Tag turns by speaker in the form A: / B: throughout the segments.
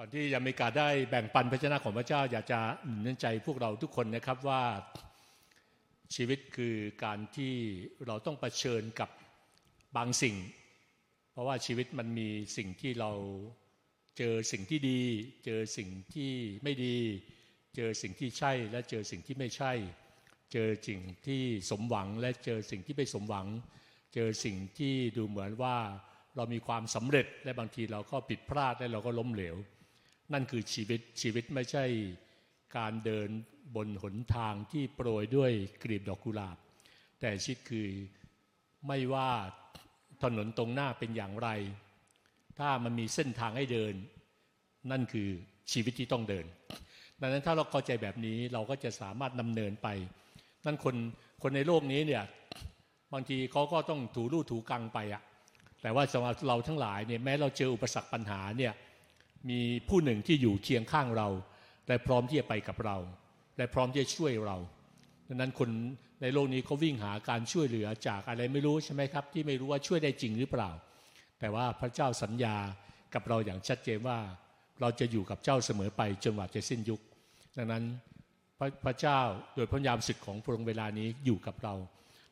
A: ก่อนที่จะมีการได้แบ่งปันพระเจ้าของพระเจ้า อยากจะหนุนใจพวกเราทุกคนนะครับว่าชีวิตคือการที่เราต้องเผชิญกับบางสิ่ง เพราะว่าชีวิตมันมีสิ่งที่เราเจอสิ่งที่ดี เจอสิ่งที่ไม่ดี เจอสิ่งที่ใช่และเจอสิ่งที่ไม่ใช่ เจอสิ่งที่สมหวังและเจอสิ่งที่ไม่สมหวัง เจอสิ่งที่ดูเหมือนว่าเรามีความสำเร็จและบางทีเราก็ผิดพลาดและเราก็ล้มเหลว นั่นคือชีวิตชีวิตไม่ใช่การเดินบนหนทางที่โปรยด้วยกลีบดอกกุหลาบ แต่ชีวิตคือไม่ว่าถนนตรงหน้าเป็นอย่างไร ถ้ามันมีเส้นทางให้เดิน นั่นคือชีวิตที่ต้องเดิน ดังนั้นถ้าเราเข้าใจแบบนี้เราก็จะสามารถนำเนินไป นั่นคนคนในโลกนี้เนี่ยบางทีเขาก็ต้องถูรูถูกังไปอะแต่ว่าสำหรับเราทั้งหลายเนี่ยแม้เราเจออุปสรรคปัญหาเนี่ย มีผู้หนึ่งที่อยู่เคียงข้างเราและพร้อมที่จะไปกับเรา และพร้อมที่จะช่วยเราดังนั้นคนในโลกนี้เขาวิ่งหาการช่วยเหลือจากอะไรไม่รู้ใช่ไหมครับ ที่ไม่รู้ว่าช่วยได้จริงหรือเปล่า แต่ว่าพระเจ้าสัญญากับเราอย่างชัดเจนว่า เราจะอยู่กับเจ้าเสมอไปจนกว่าจะสิ้นยุค ดังนั้นพระพระเจ้าโดยพระยามสิทธิ์ของพระองค์เวลานี้อยู่กับเรา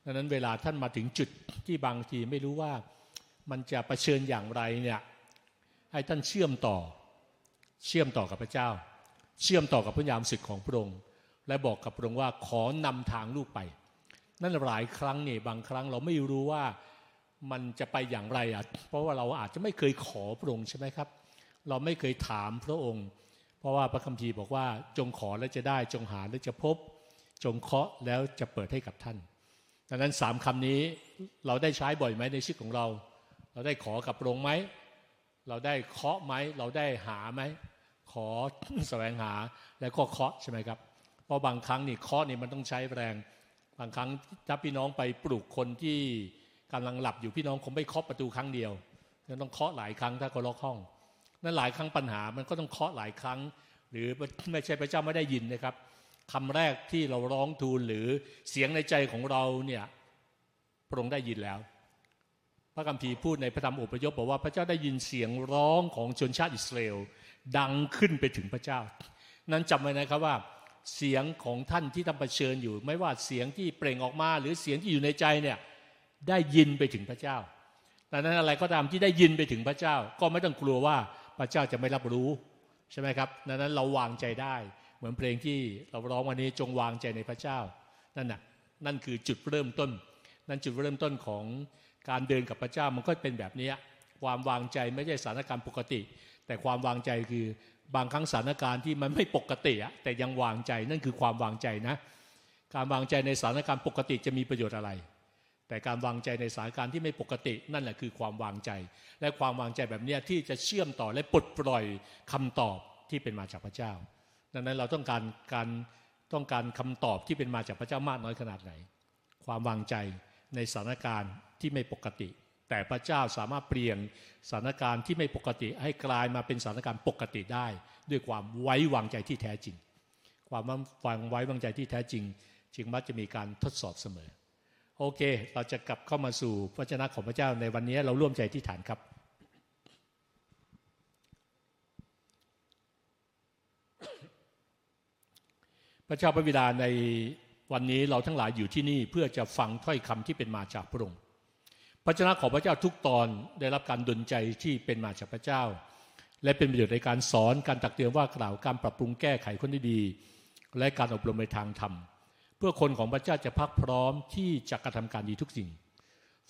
A: ดังนั้นเวลาท่านมาถึงจุดที่บางทีไม่รู้ว่ามันจะะเผชิญอย่างไรเนี่ย ให้ท่านเชื่อมต่อ เชื่อมต่อกับพระเจ้า เชื่อมต่อกับพระยามศึกของพระองค์ และบอกกับพระองค์ว่าขอนำทางลูกไป นั่นหลายครั้งเนี่ยบางครั้งเราไม่รู้ว่ามันจะไปอย่างไรอะเพราะว่าเราอาจจะไม่เคยขอพระองค์ใช่ไหมครับ เราไม่เคยถามพระองค์ เพราะว่าพระคัมภีร์บอกว่าจงขอแล้วจะได้จงหาแล้วจะพบ จงเคาะแล้วจะเปิดให้กับท่าน ดังนั้นสามคำนี้เราได้ใช้บ่อยไหมในชีวิตของเรา เราได้ขอกับพระองค์ไหม เราได้เคาะไหมเราได้หาไหมขอแสวงหาแล้วก็เคาะใช่ไหมครับ เพราะบางครั้งนี่เคาะนี่มันต้องใช้แรง บางครั้งถ้าพี่น้องไปปลุกคนที่กำลังหลับอยู่พี่น้องคงไม่เคาะประตูครั้งเดียวต้องเคาะหลายครั้งถ้าเขาล็อกห้องนั้นหลายครั้งปัญหามันก็ต้องเคาะหลายครั้ง หรือไม่ใช่พระเจ้าไม่ได้ยินนะครับคำแรกที่เราร้องทูลหรือเสียงในใจของเราเนี่ยพระองค์ได้ยินแล้ว พระคัมภีร์พูดในพระธรรมอุปยพบอกว่าพระเจ้าได้ยินเสียงร้องของชนชาติอิสราเอลดังขึ้นไปถึงพระเจ้า นั้นจำไว้นะครับว่าเสียงของท่านที่ทำเผชิญอยู่ ไม่ว่าเสียงที่เปล่งออกมา หรือเสียงที่อยู่ในใจเนี่ยได้ยินไปถึงพระเจ้าดังนั้นอะไรก็ตามที่ได้ยินไปถึงพระเจ้า ก็ไม่ต้องกลัวว่าพระเจ้าจะไม่รับรู้ใช่ไหมครับดังนั้นเราวางใจได้ เหมือนเพลงที่เราร้องวันนี้จงวางใจในพระเจ้านั่นน่ะนั่นคือจุดเริ่มต้น นั่นจุดเริ่มต้นของ การเดินกับพระเจ้ามันก็เป็นแบบนี้ความวางใจไม่ใช่สถานการณ์ปกติ แต่ความวางใจคือบางครั้งสถานการณ์ที่มันไม่ปกติอะแต่ยังวางใจนั่นคือความวางใจนะ การวางใจในสถานการณ์ปกติจะมีประโยชน์อะไร แต่การวางใจในสถานการณ์ที่ไม่ปกติ นั่นแหละคือความวางใจ และความวางใจแบบนี้ที่จะเชื่อมต่อและปลดปล่อยคำตอบที่เป็นมาจากพระเจ้า ดังนั้นเราต้องการการต้องการคำตอบที่เป็นมาจากพระเจ้ามากน้อยขนาดไหน ความวางใจ ในสถานการณ์ที่ไม่ปกติ แต่พระเจ้าสามารถเปลี่ยนสถานการณ์ที่ไม่ปกติ ให้กลายมาเป็นสถานการณ์ปกติได้ ด้วยความไว้วางใจที่แท้จริง ความวางไว้วางใจที่แท้จริง จึงมักจะมีการทดสอบเสมอ โอเค เราจะกลับเข้ามาสู่พระเจ้าของพระเจ้าในวันนี้เราร่วมใจที่ฐานครับพระเจ้าพระบิดาใน วันนี้เราทั้งหลายอยู่ที่นี่เพื่อจะฟังถ้อยคำที่เป็นมาจากพระองค์พระเจ้าของพระเจ้าทุกตอนได้รับการดลใจที่เป็นมาจากพระเจ้า และเป็นประโยชน์ในการสอนการตักเตือนว่ากล่าวการปรับปรุงแก้ไขคนที่ดี และการอบรมในทางธรรม เพื่อคนของพระเจ้าจะพักพร้อมที่จะกระทำการดีทุกสิ่ง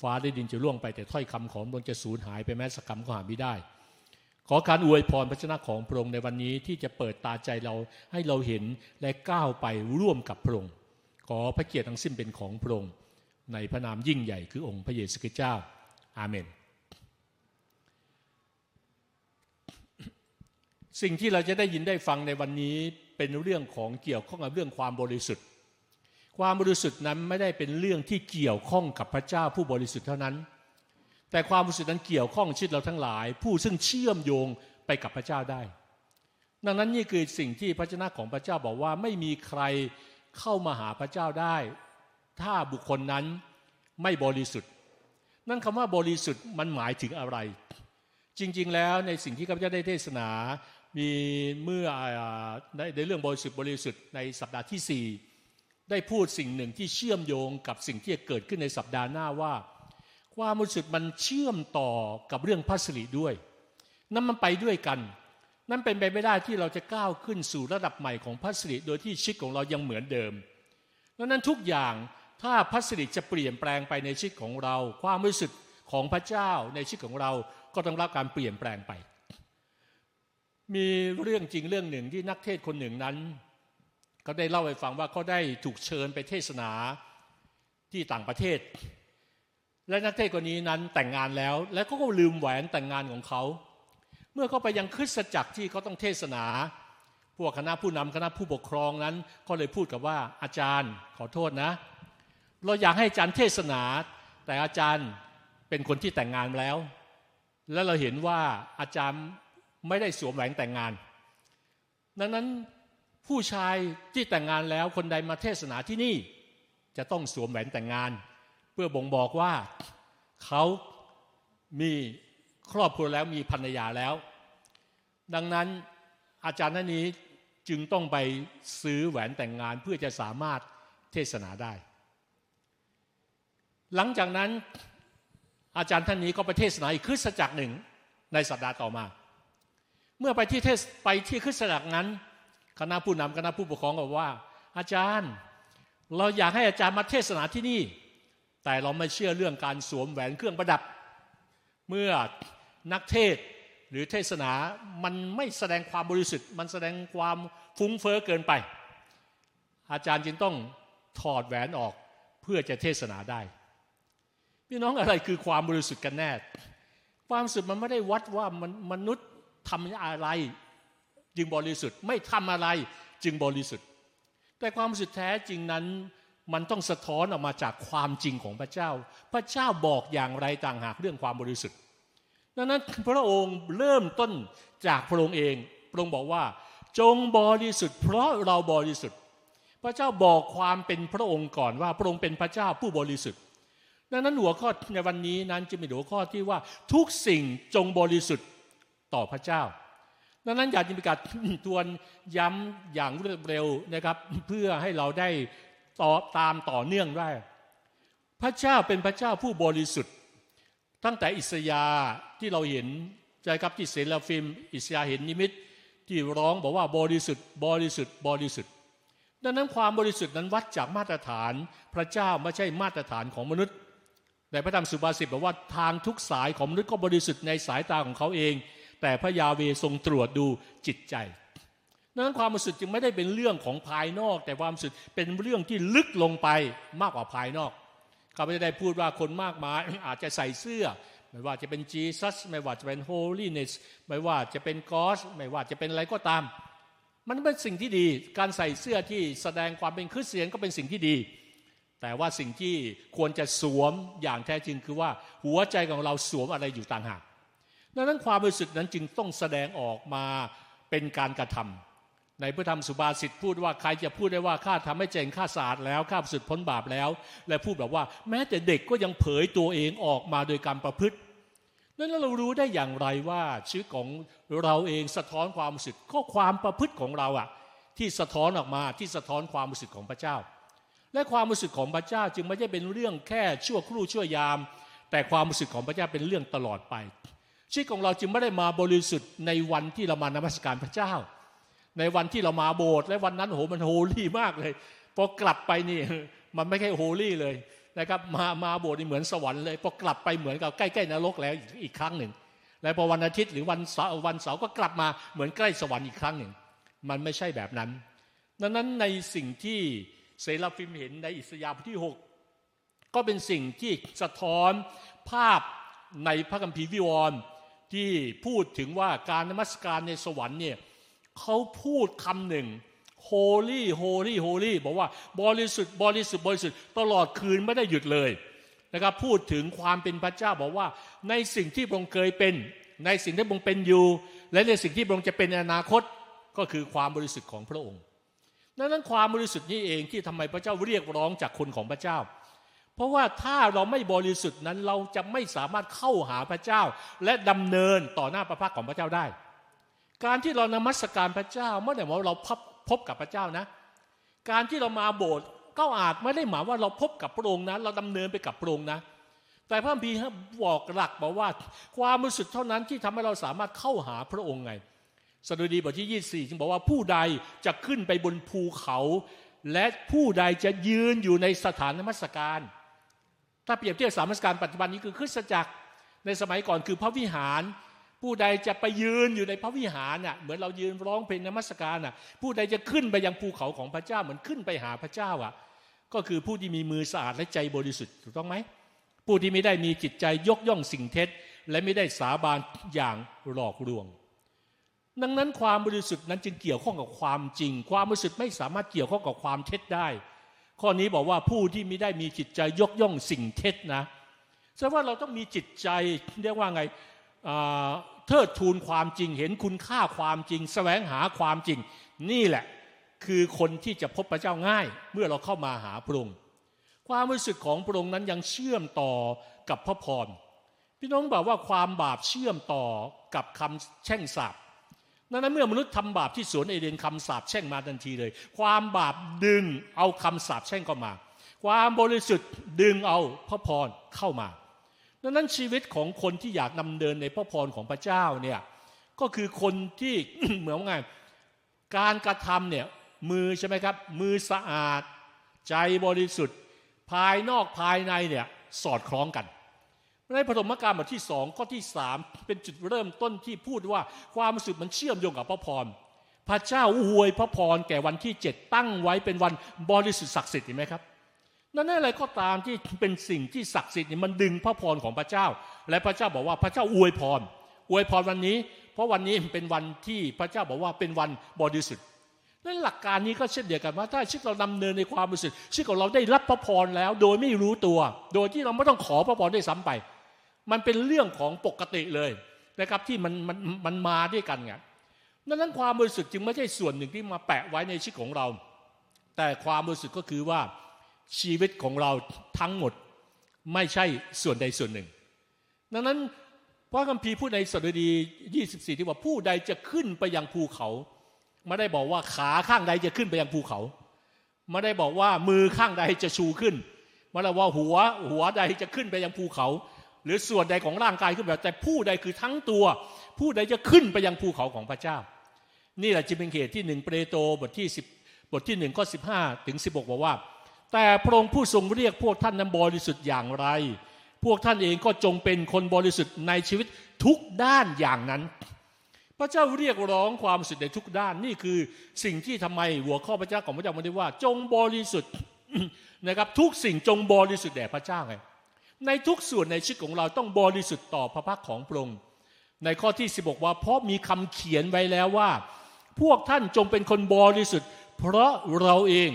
A: ฟ้าได้ดินจะล่วงไปแต่ถ้อยคำของบนจะสูญหายไปแม้สักคำก็หาไม่ได้ ขอการอวยพรพระชนะของพระองค์ในวันนี้ที่จะเปิดตาใจเราให้เราเห็นและก้าวไปร่วมกับพระองค์ ขอพระเกียรติทั้งสิ้นเป็นของพระองค์ในพระนามยิ่งใหญ่คือองค์พระเยซูคริสต์เจ้า อาเมน สิ่งที่เราจะได้ยินได้ฟังในวันนี้เป็นเรื่องของเกี่ยวข้องกับเรื่องความบริสุทธิ์ ความบริสุทธิ์นั้นไม่ได้เป็นเรื่องที่เกี่ยวข้องกับพระเจ้าผู้บริสุทธิ์เท่านั้น แต่ความบริสุทธิ์นั้นเกี่ยวข้องชีวิตเราทั้งหลาย ผู้ซึ่งเชื่อมโยงไปกับพระเจ้าได้ ดังนั้นนี่คือสิ่งที่พระเจ้าของพระเจ้าบอกว่าไม่มีใคร เข้ามาหาพระเจ้าได้ ถ้าบุคคลนั้นไม่บริสุทธิ์ นั่นคำว่าบริสุทธิ์มันหมายถึงอะไร จริง ๆ แล้วในสิ่งที่ข้าพเจ้าได้เทศนามีเมื่อในในเรื่องบริสุทธิ์บริสุทธิ์ในสัปดาห์ที่สี่ได้พูดสิ่งหนึ่งที่เชื่อมโยงกับสิ่งที่จะเกิดขึ้นในสัปดาห์หน้าว่า ความบริสุทธิ์มันเชื่อมต่อกับเรื่องพระสิริด้วยนั่นมันไปด้วยกัน นั่นเป็นไปไม่ได้ที่เราจะก้าวขึ้นสู่ระดับใหม่ของพระสิริโดยที่ชีวิตของเรายังเหมือนเดิมดังนั้นทุกอย่างถ้าพระสิริจะเปลี่ยนแปลงไปในชีวิตของเรา ความรู้สึกของพระเจ้าในชีวิตของเราก็ต้องรับการเปลี่ยนแปลงไป มีเรื่องจริงเรื่องหนึ่งที่นักเทศคนหนึ่งนั้นก็ได้เล่าให้ฟังว่าเขาได้ถูกเชิญไปเทศนาที่ต่างประเทศ และนักเทศคนนี้นั้นแต่งงานแล้ว และเขาก็ลืมแหวนแต่งงานของเขา เมื่อเขาไปยังคริสตจักรที่เขาต้องเทศนา พวกคณะผู้นำคณะผู้ปกครองนั้น ก็เลยพูดกับว่าอาจารย์ขอโทษนะ เราอยากให้อาจารย์เทศนา แต่อาจารย์เป็นคนที่แต่งงานแล้ว แล้วเราเห็นว่าอาจารย์ไม่ได้สวมแหวนแต่งงาน ดังนั้นผู้ชายที่แต่งงานแล้วคนใดมาเทศนาที่นี่ จะต้องสวมแหวนแต่งงาน เพื่อบ่งบอกว่าเขามี ครอบครัวแล้วมีภรรยาแล้ว ดังนั้นอาจารย์ท่านนี้จึงต้องไปซื้อแหวนแต่งงานเพื่อจะสามารถเทศนาได้ หลังจากนั้นอาจารย์ท่านนี้ก็ไปเทศนาอีกคริสตจักรหนึ่งในสัปดาห์ต่อมา เมื่อไปที่เทศไปที่คริสตจักรนั้นคณะผู้นำคณะผู้ปกครองบอกว่า อาจารย์เราอยากให้อาจารย์มาเทศนาที่นี่ แต่เราไม่เชื่อเรื่องการสวมแหวนเครื่องประดับ เมื่อ นักเทศหรือเทศนามันไม่แสดงความบริสุทธิ์ มันแสดงความฟุ้งเฟอ้อเกินไป อาจารย์จึงต้องถอดแหวนออกเพื่อจะเทศนาได้ พี่น้องอะไรคือความบริสุทธิ์กันแน่ ความสุดมันไม่ได้วัดว่ามันมนุษย์ทำอะไร จึงบริสุทธิ์ไม่ทำอะไรจึงบริสุทธิ์ แต่ความบริสุดแท้จริงนั้นมันต้องสะท้อนออกมาจากความจริงของพระเจ้า พระเจ้าบอกอย่างไรต่างหากเรื่องความบริสุทธิ์ ดังนั้นพระองค์เริ่มต้นจากพระองค์เอง พระองค์บอกว่า จงบริสุทธิ์เพราะเราบริสุทธิ์ พระเจ้าบอกความเป็นพระองค์ก่อนว่าพระองค์เป็นพระเจ้าผู้บริสุทธิ์ ดังนั้นหัวข้อในวันนี้นั้นจะมีหัวข้อที่ว่าทุกสิ่งจงบริสุทธิ์ต่อพระเจ้า ดังนั้นอยากจะมีการทวนย้ำอย่างรวดเร็วนะครับ เพื่อให้เราได้ต่อตามต่อเนื่องได้ พระเจ้าเป็นพระเจ้าผู้บริสุทธิ์ ตั้งแต่อิสยาที่เราเห็นใจครับที่เซลฟิม อิสยาเห็นนิมิตที่ร้องบอกว่าบริสุทธิ์ บริสุทธิ์ บริสุทธิ์ ดังนั้นความบริสุทธิ์นั้นวัดจากมาตรฐานพระเจ้าไม่ใช่มาตรฐานของมนุษย์ในพระธรรมสุภาษิตบอกว่าทางทุกสายของมนุษย์ก็บริสุทธิ์ในสายตาของเขาเอง แต่พระยาเวทรงตรวจดูจิตใจดังนั้นความบรู้สึกจึงไม่ได้เป็นเรื่องของภายนอก แต่ความบรู้สึกเป็นเรื่องที่ลึกลงไปมากกว่าภายนอก ขาไม่ได้พูดว่าคนมากมายอาจจะใส่เสื้อ ไม่ว่าจะเป็นจีซัสไม่ว่าจะเป็นโฮลี่เนสไม่ว่าจะเป็นกอสไม่ว่าจะเป็นอะไรก็ตาม มันเป็นสิ่งที่ดีการใส่เสื้อที่แสดงความเป็นคริสเตียนก็เป็นสิ่งที่ดี แต่ว่าสิ่งที่ควรจะสวมอย่างแท้จริงคือว่าหัวใจของเราสวมอะไรอยู่ต่างหากดังนั้นความบริสุทธิ์นั้นจึงต้องแสดงออกมาเป็นการกระทำ ในพระธรรมสุบาษิตพูดว่าใครจะพูดได้ว่าข้าทำให้เจงข้าสะอาดแล้วข้าสุดพ้นบาปแล้ว และพูดแบบว่า แม้แต่เด็กก็ยังเผยตัวเองออกมาโดยการประพฤตินั้นเรารู้ได้อย่างไรว่าชีวิตของเราเองสะท้อนความรู้สึกข้อความประพฤติของเราอะที่สะท้อนออกมาที่สะท้อนความรู้สึกของพระเจ้า และความรู้สึกของพระเจ้าจึงไม่ใช่เป็นเรื่องแค่ชั่วครู่ชั่วยาม แต่ความรู้สึกของพระเจ้าเป็นเรื่องตลอดไปชีวิตของเราจึงไม่ได้มาบริสุทธิ์ในวันที่เรามานมัสการพระเจ้า ในวันที่เรามาโบสถ์และวันนั้นโหมันโฮลี่มากเลยพอกลับไปนี่มันไม่ใช่โฮลี่เลยนะครับมามาโบสถ์นี่เหมือนสวรรค์เลยพอกลับไปเหมือนกับใกล้ๆนรกแล้วอีกครั้งหนึ่ง แล้วพอวันอาทิตย์หรือวันเสาร์วันเสาร์ก็กลับมาเหมือนใกล้สวรรค์อีกครั้งหนึ่ง มันไม่ใช่แบบนั้น ดังนั้นในสิ่งที่เซราฟิมเห็นในอิสยาห์บทที่ 6 ก็เป็นสิ่งที่สะท้อนภาพในพระคัมภีร์วิวรณ์ที่พูดถึงว่าการนมัสการในสวรรค์เนี่ย เขาพูดคำหนึ่ง holy holy holy บอกว่าบริสุทธิ์บริสุทธิ์บริสุทธิ์ตลอดคืนไม่ได้หยุดเลยนะครับพูดถึงความเป็นพระเจ้าบอกว่าในสิ่งที่พระองค์เคยเป็น ในสิ่งที่พระองค์เป็นอยู่ และในสิ่งที่พระองค์จะเป็นในอนาคตก็คือความบริสุทธิ์ของพระองค์ดังนั้นความบริสุทธิ์นี้เองที่ทำไมพระเจ้าเรียกร้องจากคนของพระเจ้า เพราะว่าถ้าเราไม่บริสุทธิ์นั้นเราจะไม่สามารถเข้าหาพระเจ้า และดำเนินต่อหน้าพระพักของพระเจ้าได้ การที่เรานมัสการพระเจ้าไม่ได้หมายว่าเราพบพบกับพระเจ้านะ การที่เรามาโบสถ์ก็อาจไม่ได้หมายว่าเราพบกับพระองค์นะ เราดำเนินไปกับพระองค์นะ แต่พระพีบอกหลักบอกว่า ความรู้สึกเท่านั้นที่ทำให้เราสามารถเข้าหาพระองค์ไงสดุดีบทที่ 24 จึงบอกว่าผู้ใดจะขึ้นไปบนภูเขา และผู้ใดจะยืนอยู่ในสถานนมัสการ ถ้าเปรียบเทียบสามนมัสการปัจจุบันนี้คือคริสตจักรในสมัยก่อนคือพระวิหาร ผู้ใดจะไปยืนอยู่ในพระวิหารน่ะเหมือนเรายืนร้องเพลงนมัสการน่ะผู้ใดจะขึ้นไปยังภูเขาของพระเจ้าเหมือนขึ้นไปหาพระเจ้าอะก็คือผู้ที่มีมือสะอาดและใจบริสุทธิ์ถูกต้องไหมผู้ที่ไม่ได้มีจิตใจยกย่องสิ่งเท็จ และไม่ได้สาบานอย่างหลอกลวง ดังนั้นความบริสุทธิ์นั้นจึงเกี่ยวข้องกับความจริง ความบริสุทธิ์ไม่สามารถเกี่ยวข้องกับความเท็จได้ ข้อนี้บอกว่าผู้ที่ไม่ได้มีจิตใจยกย่องสิ่งเท็จนะแสดงว่าเราต้องมีจิตใจเรียกว่าไง เทิดทูนความจริงเห็นคุณค่าความจริง แสวงหาความจริง นี่แหละคือคนที่จะพบพระเจ้าง่าย เมื่อเราเข้ามาหาพระองค์ความรู้สึกของพระองค์นั้นยังเชื่อมต่อกับพระพรพี่น้องบอกว่าความบาปเชื่อมต่อกับคำแช่งสาปนั้นเมื่อมนุษย์ทำบาปที่สวนเอเดนคำสาปแช่งมาทันทีเลย ความบาปดึงเอาคำสาปแช่งเข้ามา ความบริสุทธิ์ดึงเอาพระพรเข้ามา ดังนั้นชีวิตของคนที่อยากนำเดินในพระพรของพระเจ้าเนี่ยก็คือคนที่เหมือนไงการกระทำเนี่ยมือใช่ไหมครับ มือสะอาด ใจบริสุทธิ์ ภายนอกภายในเนี่ยสอดคล้องกันในปฐมกาลบทที่สองข้อที่สามเป็นจุดเริ่มต้นที่พูดว่าความรู้สึกมันเชื่อมโยงกับพระพรพระเจ้าอวยพระพรแก่วันที่เจ็ดตั้งไว้เป็นวันบริสุทธิ์ศักดิ์สิทธิ์เห็นไหมครับ นั่นอะไรก็ตามที่เป็นสิ่งที่ศักดิ์สิทธิ์นี่มันดึงพระพรของพระเจ้า และพระเจ้าบอกว่าพระเจ้าอวยพร อวยพรวันนี้ เพราะวันนี้เป็นวันที่พระเจ้าบอกว่าเป็นวันบริสุทธิ์นั่นหลักการนี้ก็เช่นเดียวกันว่าถ้าชีวิตเราดำเนินในความบริสุทธิ์ชีวิตของเราได้รับพระพรแล้ว โดยไม่รู้ตัว โดยที่เราไม่ต้องขอพระพรได้ซ้ำไป มันเป็นเรื่องของปกติเลยนะครับที่มันมันมันมาด้วยกันไงดังนั้นความบริสุทธิ์จึงไม่ใช่ส่วนหนึ่งที่มาแปะไว้ในชีวิตของเรา แต่ความบริสุทธิ์ก็คือว่า ชีวิตของเราทั้งหมดไม่ใช่ส่วนใดส่วนหนึ่ง ดังนั้นพระคัมภีร์พูดในสดุดี 24 ที่ว่าผู้ใดจะขึ้นไปยังภูเขาไม่ได้บอกว่าขาข้างใดจะขึ้นไปยังภูเขาไม่ได้บอกว่ามือข้างใดจะชูขึ้นไม่ได้ว่าหัวหัวใดจะขึ้นไปยังภูเขา หรือส่วนใดของร่างกายขึ้นแบบแต่ผู้ใดคือทั้งตัว ผู้ใดจะขึ้นไปยังภูเขาของพระเจ้า นี่แหละจึงเป็นเหตุที่หนึ่งเปโตรบทที่10บทที่หนึ่งข้อสิบห้าถึงสิบกบอกว่า แต่พระองค์ผู้ทรงเรียกพวกท่านนั้นบริสุทธิ์อย่างไร พวกท่านเองก็จงเป็นคนบริสุทธิ์ในชีวิตทุกด้านอย่างนั้น พระเจ้าเรียกร้องความสุดในทุกด้านนี่คือสิ่งที่ทำไมหัวข้อพระเจ้าของพระเจ้ามันได้ว่า จงบริสุทธิ์นะครับทุกสิ่งจงบริสุทธิ์แด่พระเจ้าไงในทุกส่วนในชีวิตของเราต้องบริสุทธิ์ต่อพระพักของพระองค์ในข้อที่สิบอกว่าเพราะมีคำเขียนไว้แล้วว่า พวกท่านจงเป็นคนบริสุทธิ์ เพราะเราเอง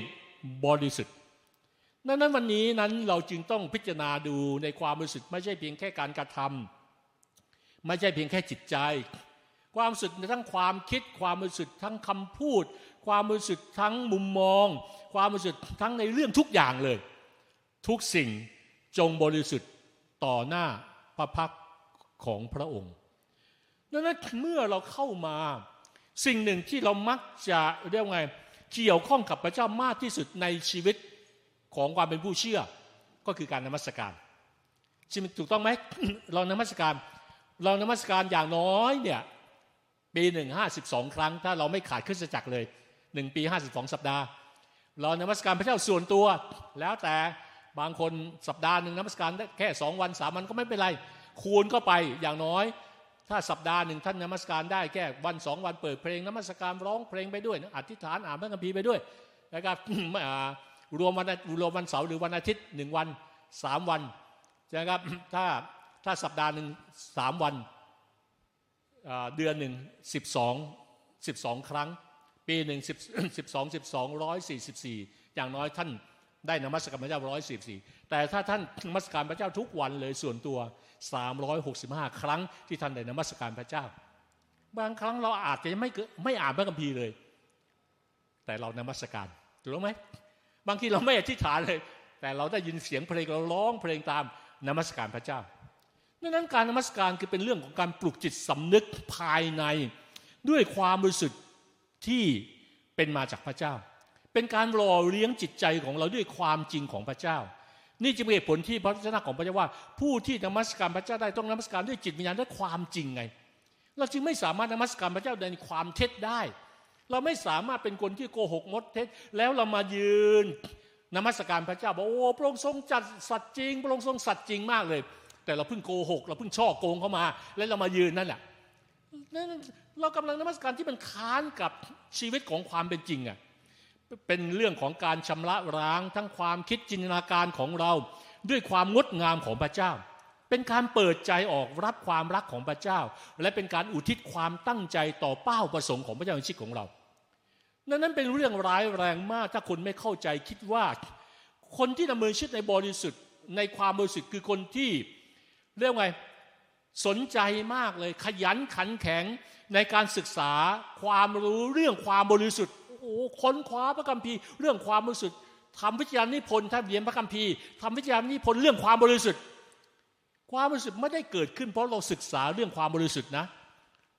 A: บริสุทธิ์ ดังนั้นวันนี้นั้นเราจึงต้องพิจารณาดูในความรู้สึกไม่ใช่เพียงแค่การกระทำไม่ใช่เพียงแค่จิตใจ ความรู้สึกทั้งความคิด ความรู้สึกทั้งคำพูด ความรู้สึกทั้งมุมมอง ความรู้สึกทั้งในเรื่องทุกอย่างเลย ทุกสิ่งจงบริสุทธิ์ต่อหน้าพระพักของพระองค์ดังนั้นเมื่อเราเข้ามาสิ่งหนึ่งที่เรามักจะเรียกไงเกี่ยวข้องกับพระเจ้ามากที่สุดในชีวิต ของความเป็นผู้เชื่อก็คือการนมัสการใช่ไหมถูกต้องไหมเรานมัสการ เรานมัสการอย่างน้อยเนี่ยปีหนึ่งห้าสิบสองครั้ง ถ้าเราไม่ขาดขึ้นจักรเลยหนึ่งปีห้าสิบสองสัปดาห์ เรานมัสการพระเจ้าส่วนตัว แล้วแต่บางคนสัปดาห์หนึ่งนมัสการแค่สองวันสามวันก็ไม่เป็นไร คูณก็ไปอย่างน้อย ถ้าสัปดาห์หนึ่งท่านนมัสการได้แค่วันสองวันเปิดเพลงนมัสการร้องเพลงไปด้วยอธิษฐานอ่านพระคัมภีร์ไปด้วยนะครับ รวมวันรวมวันเสาร์หรือวันอาทิตย์หนึ่งวันสามวันนะครับถ้าถ้าสัปดาห์หนึ่งสามวันเดือนหนึ่งสิบสองสิบสองครั้ง ปีหนึ่งสิบสิบสองสิบสองร้อยสี่สิบสี่อย่างน้อยท่านได้นมัสการพระเจ้าร้อยสี่สี่แต่ถ้าท่านนมัสการพระเจ้าทุกวันเลยส่วนตัวสามร้อยหกสิบห้าครั้งที่ท่านได้นมัสการพระเจ้า บางครั้งเราอาจจะไม่ไม่อ่านพระคัมภีร์เลย แต่เรานมัสการถูกไหม บางทีเราไม่อธิษฐานเลย แต่เราได้ยินเสียงเพลงเราร้องเพลงตามนมัสการพระเจ้าดังนั้นการนมัสการคือเป็นเรื่องของการปลุกจิตสำนึกภายใน ด้วยความบริสุทธิ์ที่เป็นมาจากพระเจ้า เป็นการหล่อเลี้ยงจิตใจของเราด้วยความจริงของพระเจ้า นี่จึงเป็นเหตุผลที่พระเจ้าของพระเจ้าว่า ผู้ที่นมัสการพระเจ้าได้ต้องนมัสการด้วยจิตวิญญาณด้วยความจริงไง เราจึงไม่สามารถนมัสการพระเจ้าในความเท็จได้ เราไม่สามารถเป็นคนที่โกหกมดเท็จ แล้วเรามายืนนมัสการพระเจ้าบอกโอ้พระองค์ทรงจัดสัตย์จริง พระองค์ทรงสัตย์จริงมากเลย แต่เราเพิ่งโกหก เราเพิ่งช่อโกงเข้ามา แล้วเรามายืนนั่นแหละเรากำลังนมัสการที่มันค้านกับชีวิตของความเป็นจริงอะเป็นเรื่องของการชำระร้างทั้งความคิดจินตนาการของเรา ด้วยความงดงามของพระเจ้า เป็นการเปิดใจออกรับความรักของพระเจ้า และเป็นการอุทิศความตั้งใจต่อเป้าประสงค์ของพระเจ้าในชีวิตของเรานั้นนั้นเป็นเรื่องร้ายแรงมากถ้าคนไม่เข้าใจคิดว่า คนที่ดำเนินชีวิตในบริสุทธิ์ในความบริสุทธิ์คือคนที่เรียกไงสนใจมากเลยขยันขันแข็งในการศึกษาความรู้เรื่องความบริสุทธิ์โอ้ค้นคว้าพระคัมภีร์เรื่องความบริสุทธิ์ทำวิจารณ์นิพนธ์ท่านเรียนพระคัมภีร์ทำวิจารณ์นิพนธ์เรื่องความบริสุทธิ์ ความบริสุทธิ์ไม่ได้เกิดขึ้น เพราะเราศึกษาเรื่องความบริสุทธิ์นะ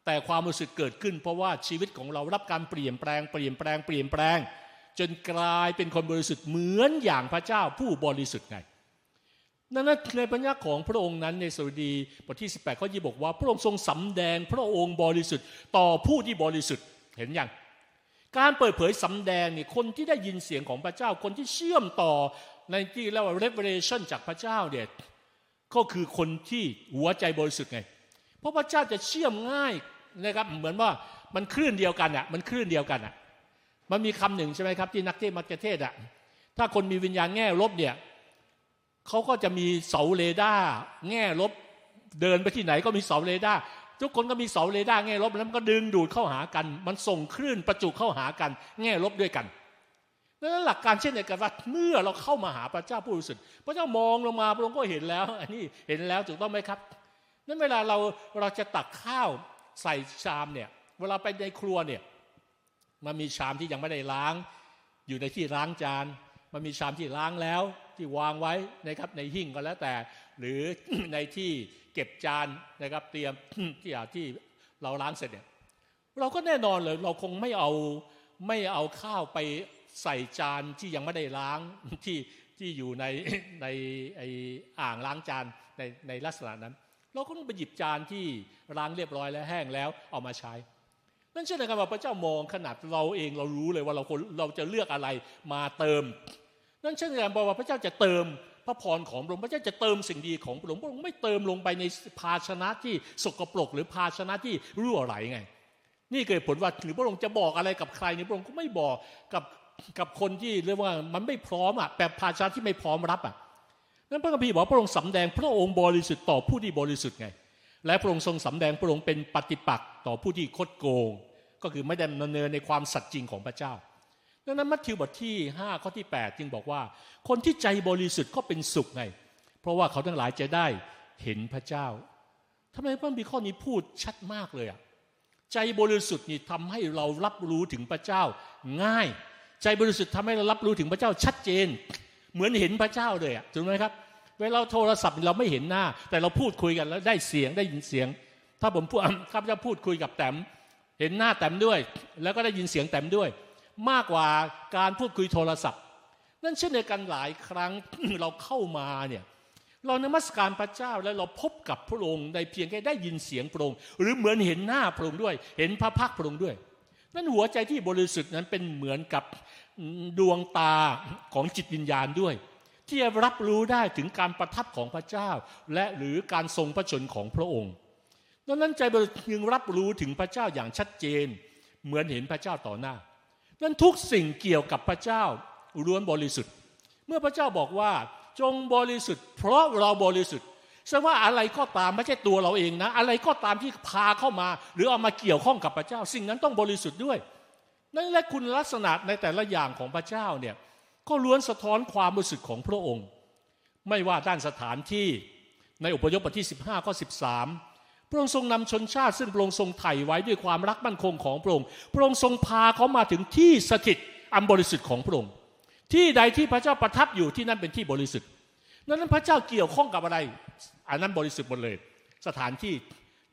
A: แต่ความบริสุทธิ์เกิดขึ้น เพราะว่าชีวิตของเรารับการเปลี่ยนแปลงเปลี่ยนแปลงเปลี่ยนแปลง จนกลายเป็นคนบริสุทธิ์เหมือนอย่างพระเจ้าผู้บริสุทธิ์ไงนั้นในปัญญาของพระองค์นั้นในสดุดีบทที่ 18ข้อยี่บอกว่า พระองค์ทรงสำแดงพระองค์บริสุทธิ์ต่อผู้ที่บริสุทธิ์เห็นอย่างการเปิดเผยสำแดงเนี่ยคนที่ได้ยินเสียงของพระเจ้าคนที่เชื่อมต่อในที่เรียกว่า revelation จากพระเจ้าเนี่ย ก็คือคนที่หัวใจบริสุทธิ์ไง เพราะพระเจ้าจะเชื่อมง่ายนะครับ เหมือนว่ามันคลื่นเดียวกันอะ มันคลื่นเดียวกันอะ มันมีคำหนึ่งใช่ไหมครับ ที่นักเทศน์มักจะเทศน์อะ ถ้าคนมีวิญญาณแง่ลบเนี่ยเขาก็จะมีเสาเรดาร์แง่ลบ เดินไปที่ไหนก็มีเสาเรดาร์ทุกคนก็มีเสาเรดาร์แง่ลบแล้วมันก็ดึงดูดเข้าหากัน มันส่งคลื่นประจุเข้าหากัน แง่ลบด้วยกัน นั่นหลักการเช่นเดียวกันว่าเมื่อเราเข้ามาหาพระเจ้าผู้บริสุทธิ์พระเจ้ามองลงมาพระองค์ก็เห็นแล้ว อันนี้เห็นแล้วถูกต้องไหมครับ นั้นเวลาเราเราจะตักข้าวใส่ชามเนี่ย เวลาไปในครัวเนี่ย มันมีชามที่ยังไม่ได้ล้าง อยู่ในที่ล้างจาน มันมีชามที่ล้างแล้วที่วางไว้นะครับในหิ้งก็แล้วแต่ หรือในที่เก็บจานนะครับเตรียมที่ที่เราล้างเสร็จเนี่ยเราก็แน่นอนเลยเราคงไม่เอาไม่เอาข้าวไป ใส่จานที่ยังไม่ได้ล้างที่ที่อยู่ในในไออ่างล้างจานในในลักษณะนั้น เราก็ต้องไปหยิบจานที่ล้างเรียบร้อยแล้วแห้งแล้วเอามาใช้ นั่นเช่นเดียวกันว่าพระเจ้ามองขนาดเราเองเรารู้เลยว่าเราเราจะเลือกอะไรมาเติม นั่นเช่นกันบอกว่าพระเจ้าจะเติมพระพรของพระองค์พระเจ้าจะเติมสิ่งดีของพระองค์พระองค์ไม่เติมลงไปในภาชนะที่สกปรก หรือภาชนะที่รั่วไหลไง นี่เกิดผลว่าหรือพระองค์จะบอกอะไรกับใครนี่พระองค์ก็ไม่บอกกับ กับคนที่เรียกว่ามันไม่พร้อมอะแบบภาชนะที่ไม่พร้อมรับอะนั้นพระคัมภีร์บอกพระองค์สำแดงพระองค์บริสุทธิ์ต่อผู้ที่บริสุทธิ์ไง และพระองค์ทรงสำแดงพระองค์เป็นปฏิปักษ์ต่อผู้ที่คดโกง ก็คือไม่ได้ดำเนินในความสัตย์จริงของพระเจ้าดังนั้นมัทธิวบทที่5ข้อที่ 8 จึงบอกว่า คนที่ใจบริสุทธิ์ก็เป็นสุขไง เพราะว่าเขาทั้งหลายจะได้เห็นพระเจ้าทำไมพระบีข้อนี้พูดชัดมากเลยอะใจบริสุทธิ์นี่ทำให้เรารับรู้ถึงพระเจ้าง่าย ใจบริสุทธิ์ทำให้เรารับรู้ถึงพระเจ้าชัดเจน เหมือนเห็นพระเจ้าเลยอะถูกไหมครับ เวลาโทรศัพท์เราไม่เห็นหน้า แต่เราพูดคุยกันแล้วได้เสียงได้ยินเสียง ถ้าผมพูดข้าพเจ้าพูดคุยกับแต้มเห็นหน้าแต้มด้วย แล้วก็ได้ยินเสียงแต้มด้วย มากกว่าการพูดคุยโทรศัพท์ นั่นเช่นเดียวกันหลายครั้งเราเข้ามาเนี่ยเรานมัสการพระเจ้าแล้วเราพบกับพระองค์ในเพียงแค่ได้ยินเสียงพระองค์หรือเหมือนเห็นหน้าพระองค์ด้วย เห็นพระพักพระองค์ด้วย นั่นหัวใจที่บริสุทธิ์นั้นเป็นเหมือนกับดวงตาของจิตวิญญาณด้วย ที่จะรับรู้ได้ถึงการประทับของพระเจ้า และหรือการทรงพระชนของพระองค์ดังนั้นใจบริสุทธิ์ยังรับรู้ถึงพระเจ้าอย่างชัดเจน เหมือนเห็นพระเจ้าต่อหน้านั้นทุกสิ่งเกี่ยวกับพระเจ้าล้วนบริสุทธิ์ เมื่อพระเจ้าบอกว่าจงบริสุทธิ์ เพราะเราบริสุทธิ์ แสดงว่าอะไรก็ตามไม่ใช่ตัวเราเองนะ อะไรก็ตามที่พาเข้ามา หรือเอามาเกี่ยวข้องกับพระเจ้า สิ่งนั้นต้องบริสุทธิ์ด้วย นั่นและคุณลักษณะในแต่ละอย่างของพระเจ้าเนี่ยก็ล้วนสะท้อนความบริสุทธิ์ของพระองค์ ไม่ว่าด้านสถานที่ในอุปยคบทที่ 15ข้อ13 พระองค์ทรงนำชนชาติซึ่งพระองค์ทรงไถ่ไว้ด้วยความรักมั่นคงของพระองค์ พระองค์ทรงพาเขามาถึงที่สถิตอันบริสุทธิ์ของพระองค์ ที่ใดที่พระเจ้าประทับอยู่ที่นั่นเป็นที่บริสุทธิ์ นั้นพระเจ้าเกี่ยวข้องกับอะไร อันนั้นบริสุทธิ์หมดเลย สถานที่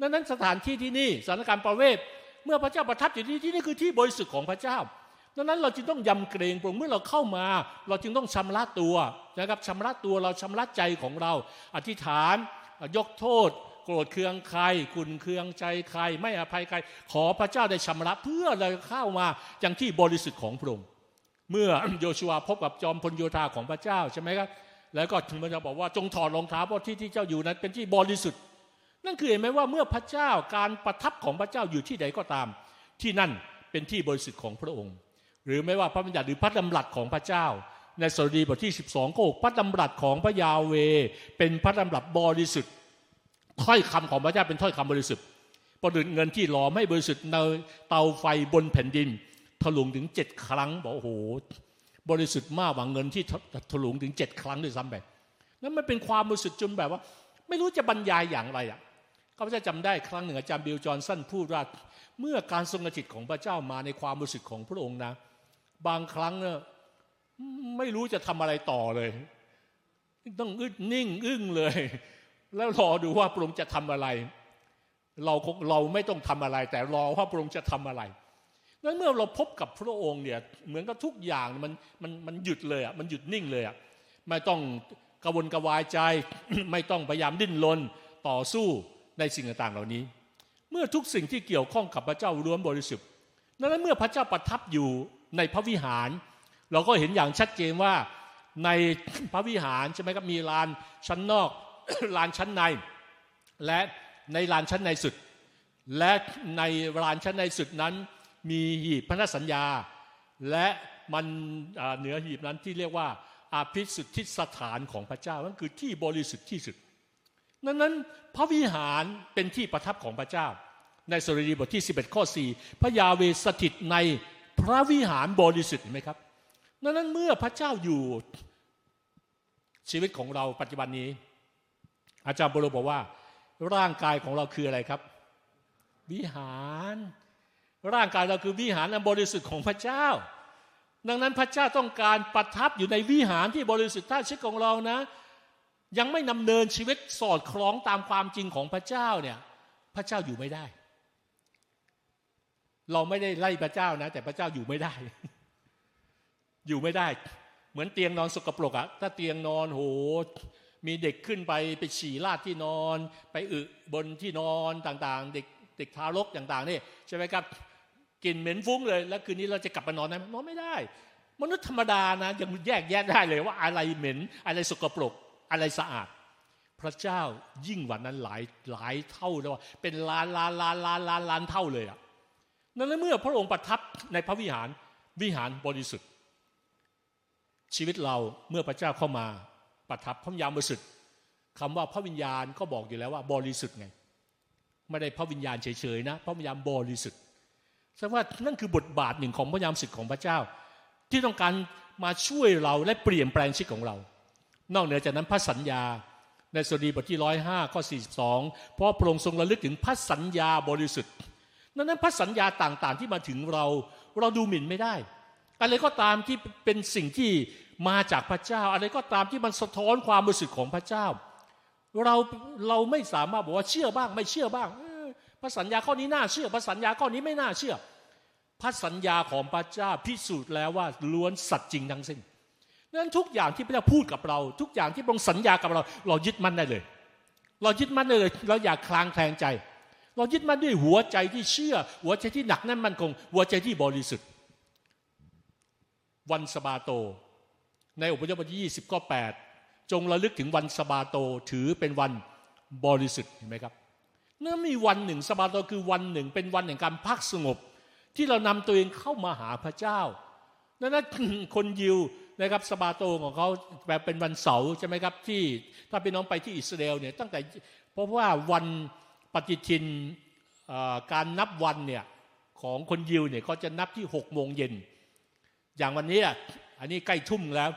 A: นั้นสถานที่ที่นี่สถานการณ์ประเวทเมื่อพระเจ้าประทับอยู่ที่ที่นี่คือที่บริสุทธิ์ของพระเจ้าดังนั้นเราจึงต้องยำเกรงพระองค์เมื่อเราเข้ามา เราจึงต้องชำระตัวนะครับชำระตัวเราชำระใจของเรา อธิษฐานยกโทษ โกรธเคืองใครขุนเคืองใจใครไม่อภัยใคร ขอพระเจ้าได้ชำระเพื่อเราเข้ามาอย่างที่บริสุทธิ์ของพระองค์เมื่อโยชัวพบกับจอมพลโยธาของพระเจ้าใช่ไหมครับ แล้วก็ถึงมันจะบอกว่าจงถอดรองเท้าเพราะที่ที่เจ้าอยู่นั้นเป็นที่บริสุทธิ์ นั่นคือเห็นไหมว่าเมื่อพระเจ้าการประทับของพระเจ้าอยู่ที่ใดก็ตาม ที่นั่นเป็นที่บริสุทธิ์ของพระองค์ หรือไม่ว่าพระบัญญัติหรือพระดำรัสของพระเจ้า ในสดีบทที่ 12ก็พระดำรัสของพระยาเว เป็นพระดำรัสบริสุทธิ์ถ้อยคำของพระเจ้าเป็นถ้อยคำบริสุทธิ์ประดุจเงินที่หลอมให้บริสุทธิ์ในเตาไฟบนแผ่นดินถลุงถึงเจ็ดครั้งบอกโอ้โห บริสุทธิ์มากกว่าเงินที่ถลุงถึงเจ็ดครั้งด้วยซ้ำไปนั่นมันเป็นความบริสุทธิ์จนแบบว่า ไม่รู้จะบรรยายอย่างไรอะก็จะจำได้ครั้งหนึ่งอาจารย์บิลจอนสันพูดว่าเมื่อการทรงกระจิตของพระเจ้ามาในความบริสุทธิ์ของพระองค์นะ บางครั้งเนี่ยไม่รู้จะทำอะไรต่อเลย ต้องอึดนิ่งอึ้งเลย แล้วรอดูว่าพระองค์จะทำอะไร เราเราไม่ต้องทำอะไร แต่รอว่าพระองค์จะทำอะไร นั้นเมื่อเราพบกับพระองค์เนี่ยเหมือนกับทุกอย่างมันมันมันหยุดเลยอะมันหยุดนิ่งเลยอะไม่ต้องกระวนกระวายใจ ไม่ต้องพยายามดิ้นรนต่อสู้ในสิ่งต่างๆเหล่านี้ เมื่อทุกสิ่งที่เกี่ยวข้องกับพระเจ้าล้วนบริสุทธิ์นั้นเมื่อพระเจ้าประทับอยู่ในพระวิหาร เราก็เห็นอย่างชัดเจนว่าในพระวิหารใช่ไหมครับมีลานชั้นนอกลานชั้นใน และในลานชั้นในสุด และในลานชั้นในสุดนั้น มีหีบพันธสัญญา และมันเหนือหีบนั้นที่เรียกว่าอาภิสุทธิสถานของพระเจ้านั่นคือที่บริสุทธิ์ที่สุดนั้นนั้นพระวิหารเป็นที่ประทับของพระเจ้า ในสรีบทที่ 11 ข้อ 4 พระยาเวสถิตในพระวิหารบริสุทธิ์เห็นไหมครับนั้นนั้นเมื่อพระเจ้าอยู่ชีวิตของเราปัจจุบันนี้ อาจารย์บรบอกว่า ร่างกายของเราคืออะไรครับ วิหาร ร่างกายเราคือวิหารอันบริสุทธิ์ของพระเจ้า ดังนั้นพระเจ้าต้องการประทับอยู่ในวิหารที่บริสุทธิ์ท่าชีวิตของเรานะ ยังไม่นำเนินชีวิตสอดคล้องตามความจริงของพระเจ้าเนี่ยพระเจ้าอยู่ไม่ได้ เราไม่ได้ไล่พระเจ้านะ แต่พระเจ้าอยู่ไม่ได้ อยู่ไม่ได้ เหมือนเตียงนอนสกปรกอะถ้าเตียงนอนโหมีเด็กขึ้นไปไปฉี่ราดที่นอน ไปอึบนที่นอนต่างๆ เด็กเด็กทารกต่างๆนี่ใช่ไหมครับ กลิ่นเหม็นฟุ้งเลย แล้วคืนนี้เราจะกลับมานอนไหมนอนไม่ได้ มนุษย์ธรรมดานะยังแยกแยะได้เลยว่าอะไรเหม็น อะไรสกปรก อะไรสะอาด พระเจ้ายิ่งกว่านั้นหลายหลายเท่าเลยว่าเป็นล้านล้านล้านล้านล้านล้านเท่าเลยอะนั้นเมื่อพระองค์ประทับในพระวิหารวิหารบริสุทธิ์ ชีวิตเราเมื่อพระเจ้าเข้ามาประทับพระวิญญาณบริสุทธิ์คำว่าพระวิญญาณก็บอกอยู่แล้วว่าบริสุทธิ์ไง ไม่ได้พระวิญญาณเฉยๆนะ พระวิญญาณบริสุทธิ์ แสดงว่านั่นคือบทบาทหนึ่งของพระยามสิทธิ์ของพระเจ้า ที่ต้องการมาช่วยเราและเปลี่ยนแปลงชีวิตของเรา นอกเหนือจากนั้นพระสัญญาในสดีบทที่ร้อยห้าข้อสี่สองเพราะพระองค์ทรงระลึกถึงพระสัญญาบริสุทธิ์นั้นนั้นพระสัญญาต่างๆ ที่มาถึงเราเราดูหมิ่นไม่ได้ อะไรก็ตามที่เป็นสิ่งที่มาจากพระเจ้า อะไรก็ตามที่มันสะท้อนความบริสุทธิ์ของพระเจ้า เราเราไม่สามารถบอกว่าเชื่อบ้าง ไม่เชื่อบ้าง พระสัญญาข้อนี้น่าเชื่อพระสัญญาข้อนี้ไม่น่าเชื่อพระสัญญาของพระเจ้าพิสูจน์แล้วว่าล้วนสัตย์จริงทั้งสิ้นนั้นทุกอย่างที่พระเจ้าพูดกับเรา ทุกอย่างที่พระองค์สัญญากับเรา เรายึดมั่นได้เลย เรายึดมั่นได้เลย เราอยากคลางแคลงใจ เรายึดมั่นด้วยหัวใจที่เชื่อ หัวใจที่หนักแน่นมั่นคง หัวใจที่บริสุทธิ์ วันสบาโต ในอุปยบทที่ยี่สิบข้อแปดจงระลึกถึงวันสบาโตถือเป็นวันบริสุทธิ์เห็นไหมครับ นั่นมีวันหนึ่งสบาโตคือวันหนึ่ง เป็นวันแห่งการพักสงบ ที่เรานำตัวเองเข้ามาหาพระเจ้านั่นคนยิวนะครับสบาโตของเขาแบบเป็นวันเสาร์ใช่ไหมครับที่ถ้าไปน้องไปที่อิสราเอลเนี่ยตั้งแต่เพราะว่าวันปฏิทินการนับวันเนี่ยของคนยิวเนี่ยเขาจะนับที่หกโมงเย็นอย่างวันนี้อันนี้ใกล้ทุ่มแล้ว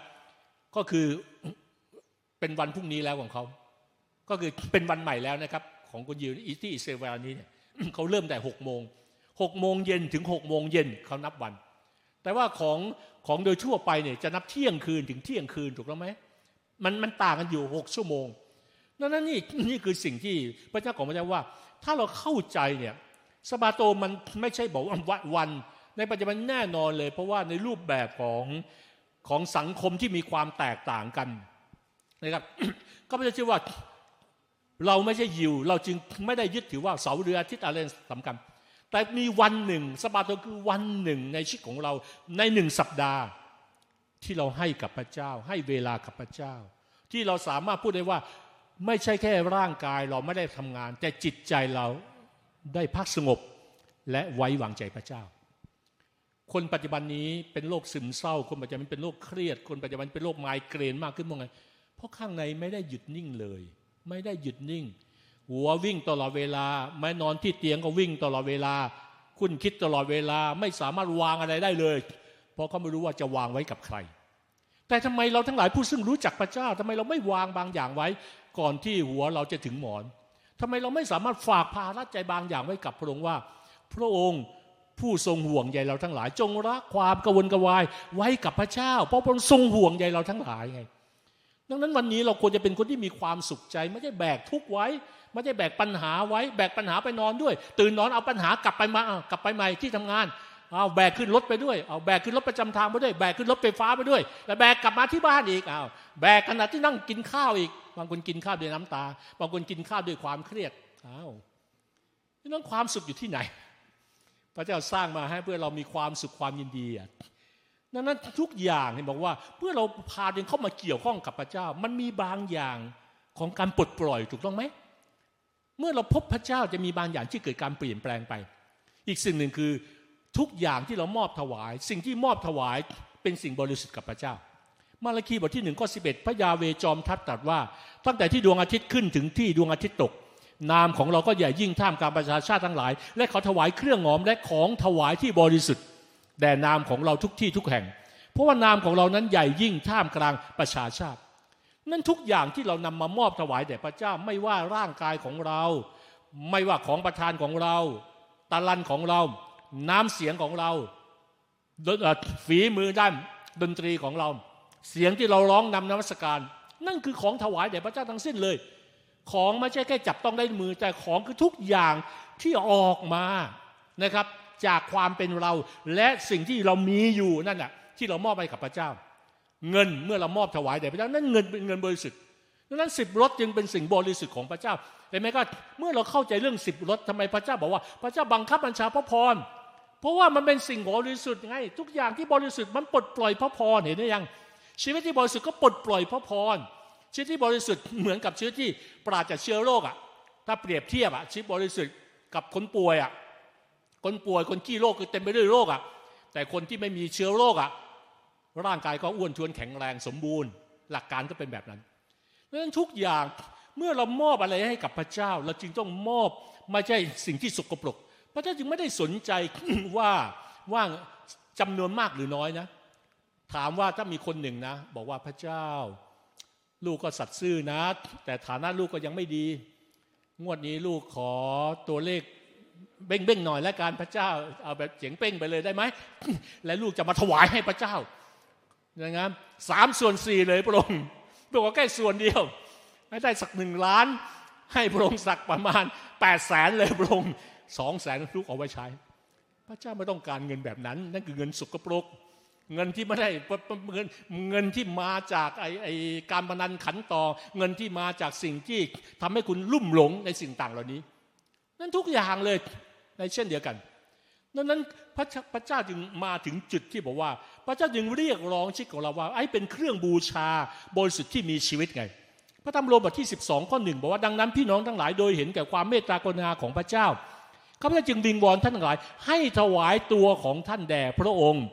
A: ก็คือเป็นวันพรุ่งนี้แล้วของเขา ก็คือเป็นวันใหม่แล้วนะครับ ของคนยิวที่อิสราเอลนี้เนี่ยเขาเริ่มแต่หกโมงหกโมงเย็นถึงหกโมงเย็นเขานับวัน แต่ว่าของของโดยทั่วไปเนี่ยจะนับเที่ยงคืนถึงเที่ยงคืนถูกแล้วไหมมันมันต่างกันอยู่หกชั่วโมงนั่นนี่นี่คือสิ่งที่พระเจ้าของพระเจ้าว่า ถ้าเราเข้าใจเนี่ยสบาโตมันไม่ใช่บอกว่าวัน ในปัจจุบันแน่นอนเลย เพราะว่าในรูปแบบของของสังคมที่มีความแตกต่างกันนะครับก็ไม่ใช่ว่า เราไม่ใช่ยิว เราจึงไม่ได้ยึดถือว่าเสาเรืออาทิตย์อะไรสำคัญ แต่มีวันหนึ่งสบาโตคือวันหนึ่งในชีวิตของเราในหนึ่งสัปดาห์ ที่เราให้กับพระเจ้า ให้เวลากับพระเจ้า ที่เราสามารถพูดได้ว่าไม่ใช่แค่ร่างกายเราไม่ได้ทำงาน แต่จิตใจเราได้พักสงบและไว้วางใจพระเจ้า คนปัจจุบันนี้เป็นโรคซึมเศร้า คนปัจจุบันเป็นโรคเครียด คนปัจจุบันเป็นโรคไมเกรนมากขึ้นมองไงเพราะข้างในไม่ได้หยุดนิ่งเลย ไม่ได้หยุดนิ่ง หัววิ่งตลอดเวลา ไม่นอนที่เตียงก็วิ่งตลอดเวลา คุณคิดตลอดเวลาไม่สามารถวางอะไรได้เลย เพราะเขาไม่รู้ว่าจะวางไว้กับใคร แต่ทำไมเราทั้งหลายผู้ซึ่งรู้จักพระเจ้าทำไมเราไม่วางบางอย่างไว้ ก่อนที่หัวเราจะถึงหมอนทำไมเราไม่สามารถฝากภาระใจบางอย่างไว้กับพระองค์ว่า พระองค์ผู้ทรงห่วงใยเราทั้งหลาย จงรักความกวนกวายไว้กับพระเจ้า เพราะพระองค์ทรงห่วงใยเราทั้งหลายไง ดังนั้นวันนี้เราควรจะเป็นคนที่มีความสุขใจ ไม่ใช่แบกทุกไว้ ไม่ใช่แบกปัญหาไว้ แบกปัญหาไปนอนด้วย ตื่นนอนเอาปัญหากลับไปมากลับไปใหม่ที่ทำงานเอาแบกขึ้นรถไปด้วยเอาแบกขึ้นรถประจำทางไปด้วยแบกขึ้นรถไฟฟ้าไปด้วย แล้วแบกกลับมาที่บ้านอีกเอาแบกขณะที่นั่งกินข้าวอีก บางคนกินข้าวด้วยน้ำตา บางคนกินข้าวด้วยความเครียดอ้าวนั่นความสุขอยู่ที่ไหน พระเจ้าสร้างมาให้เพื่อเรามีความสุขความยินดี ดังนั้นทุกอย่างเห็นบอกว่าเพื่อเราพาเดินเข้ามาเกี่ยวข้องกับพระเจ้า มันมีบางอย่างของการปลดปล่อยถูกต้องไหมเมื่อเราพบพระเจ้าจะมีบางอย่างที่เกิดการเปลี่ยนแปลงไป อีกสิ่งหนึ่งคือทุกอย่างที่เรามอบถวาย สิ่งที่มอบถวายเป็นสิ่งบริสุทธิ์กับพระเจ้า มาระคีบทที่หนึ่งข้อสิบเอ็ดพระยาเวจอมทัดตรัสว่า ตั้งแต่ที่ดวงอาทิตย์ขึ้นถึงที่ดวงอาทิตย์ตก นามของเราก็ใหญ่ยิ่งท่ามกลางประชาชาติทั้งหลาย และเขาถวายเครื่องหอมและของถวายที่บริสุทธิ์ แด่นามของเราทุกที่ทุกแห่ง เพราะว่านามของเรานั้นใหญ่ยิ่งท่ามกลางประชาชาติ นั่นทุกอย่างที่เรานำมามอบถวายแด่พระเจ้าไม่ว่าร่างกายของเรา ไม่ว่าของประทานของเราตะลันของเรา น้ำเสียงของเราฝีมือด้านดนตรีของเรา เสียงที่เราร้องนำนวัสการ นั่นคือของถวายแด่พระเจ้าทั้งสิ้นเลย ของไม่ใช่แค่จับต้องได้มือแต่ของคือทุกอย่างที่ออกมา นะครับ จากความเป็นเราและสิ่งที่เรามีอยู่นั่นแหะที่เรามอบไปกับพระเจ้า เงินเมื่อเรามอบถวายแด่พระเจ้านั่นเงินเป็นเงินบริสุทธิ์ดังนั้นสิบรถจึงเป็นสิ่งบริสุทธิ์ของพระเจ้าแต่ไหมก็เมื่อเราเข้าใจเรื่องสิบรถทำไมพระเจ้าบอกว่าพระเจ้าบังคับบัญชาพระพรเพราะว่ามันเป็นสิ่งบริสุทธิ์ไงทุกอย่างที่บริสุทธิ์มันปลดปล่อยพระพรเห็นหรือยัง ชีวิตที่บริสุทธิ์ก็ปลดปล่อยพระพรชีวิตที่บริสุทธิ์เหมือนกับชีวิตที่ปราศจากเชื้อโรคอะถ้าเปรียบเทียบอะชีวิตบริสุทธิ์กับคนป่วยอะ คนป่วยคนขี้โรคคือเต็มไปด้วยโรคอะ แต่คนที่ไม่มีเชื้อโรคอะ ร่างกายก็อ้วนท้วนแข็งแรงสมบูรณ์ หลักการก็เป็นแบบนั้นดังนั้นทุกอย่างเมื่อเรามอบอะไรให้กับพระเจ้า เราจึงต้องมอบไม่ใช่สิ่งที่สกปรก พระเจ้าจึงไม่ได้สนใจว่าว่าจำนวนมากหรือน้อยนะ ถามว่าถ้ามีคนหนึ่งนะ บอกว่าพระเจ้า ลูกก็สัตย์ซื่อนะ แต่ฐานะลูกก็ยังไม่ดี งวดนี้ลูกขอตัวเลข เบ้งเบ้งหน่อยแล้วการพระเจ้าเอาแบบเสียงเป้งไปเลยได้ไหมและลูกจะมาถวายให้พระเจ้าอย่างนั้นสามส่วนสี่เลยพระองค์บอกว่าแค่ส่วนเดียวไม่ได้สักหนึ่งล้าน ให้พระองค์สักประมาณแปดแสนเลยพระองค์สองแสนลูกเอาไว้ใช้ พระเจ้าไม่ต้องการเงินแบบนั้น นั่นคือเงินสุกปรกเงินที่ไม่ได้เงินเงินที่มาจากไอไอการพนันขันต่อ เงินที่มาจากสิ่งที่ทำให้คุณลุ่มหลงในสิ่งต่างเหล่านี้ นั่นทุกอย่างเลย ในเช่นเดียวกันดังนั้นพระพระเจ้าจึงมาถึงจุดที่บอกว่า พระเจ้าจึงเรียกร้องชีวิตของเราว่าไอ้เป็นเครื่องบูชาบริสุทธิ์ที่มีชีวิตไง พระธรรมโรมบทที่ 12ข้อหนึ่งบอกว่าดังนั้นพี่น้องทั้งหลายโดยเห็นแก่ความเมตตากรุณาของพระเจ้าข้าพเจ้าจึงวิงวอนท่านทั้งหลาย ให้ถวายตัวของท่านแด่พระองค์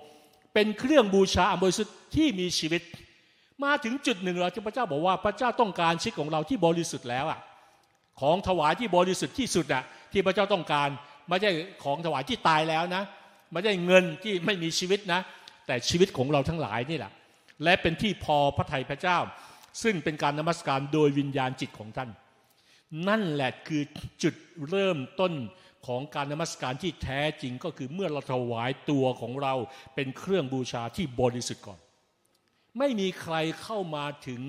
A: เป็นเครื่องบูชาอันบริสุทธิ์ที่มีชีวิต มาถึงจุดหนึ่งแล้วที่พระเจ้าบอกว่าพระเจ้าต้องการชีวิตของเราที่บริสุทธิ์แล้วอะของถวายที่บริสุทธิ์ที่สุดอะที่พระเจ้าต้องการ ไม่ใช่ของถวายที่ตายแล้วนะไม่ใช่เงินที่ไม่มีชีวิตนะ แต่ชีวิตของเราทั้งหลายนี่แหละ และเป็นที่พอพระทัยพระเจ้า ซึ่งเป็นการนมัสการโดยวิญญาณจิตของท่าน นั่นแหละคือจุดเริ่มต้นของการนมัสการที่แท้จริงก็คือเมื่อเราถวายตัวของเราเป็นเครื่องบูชาที่บริสุทธิ์ก่อน ไม่มีใครเข้ามาถึง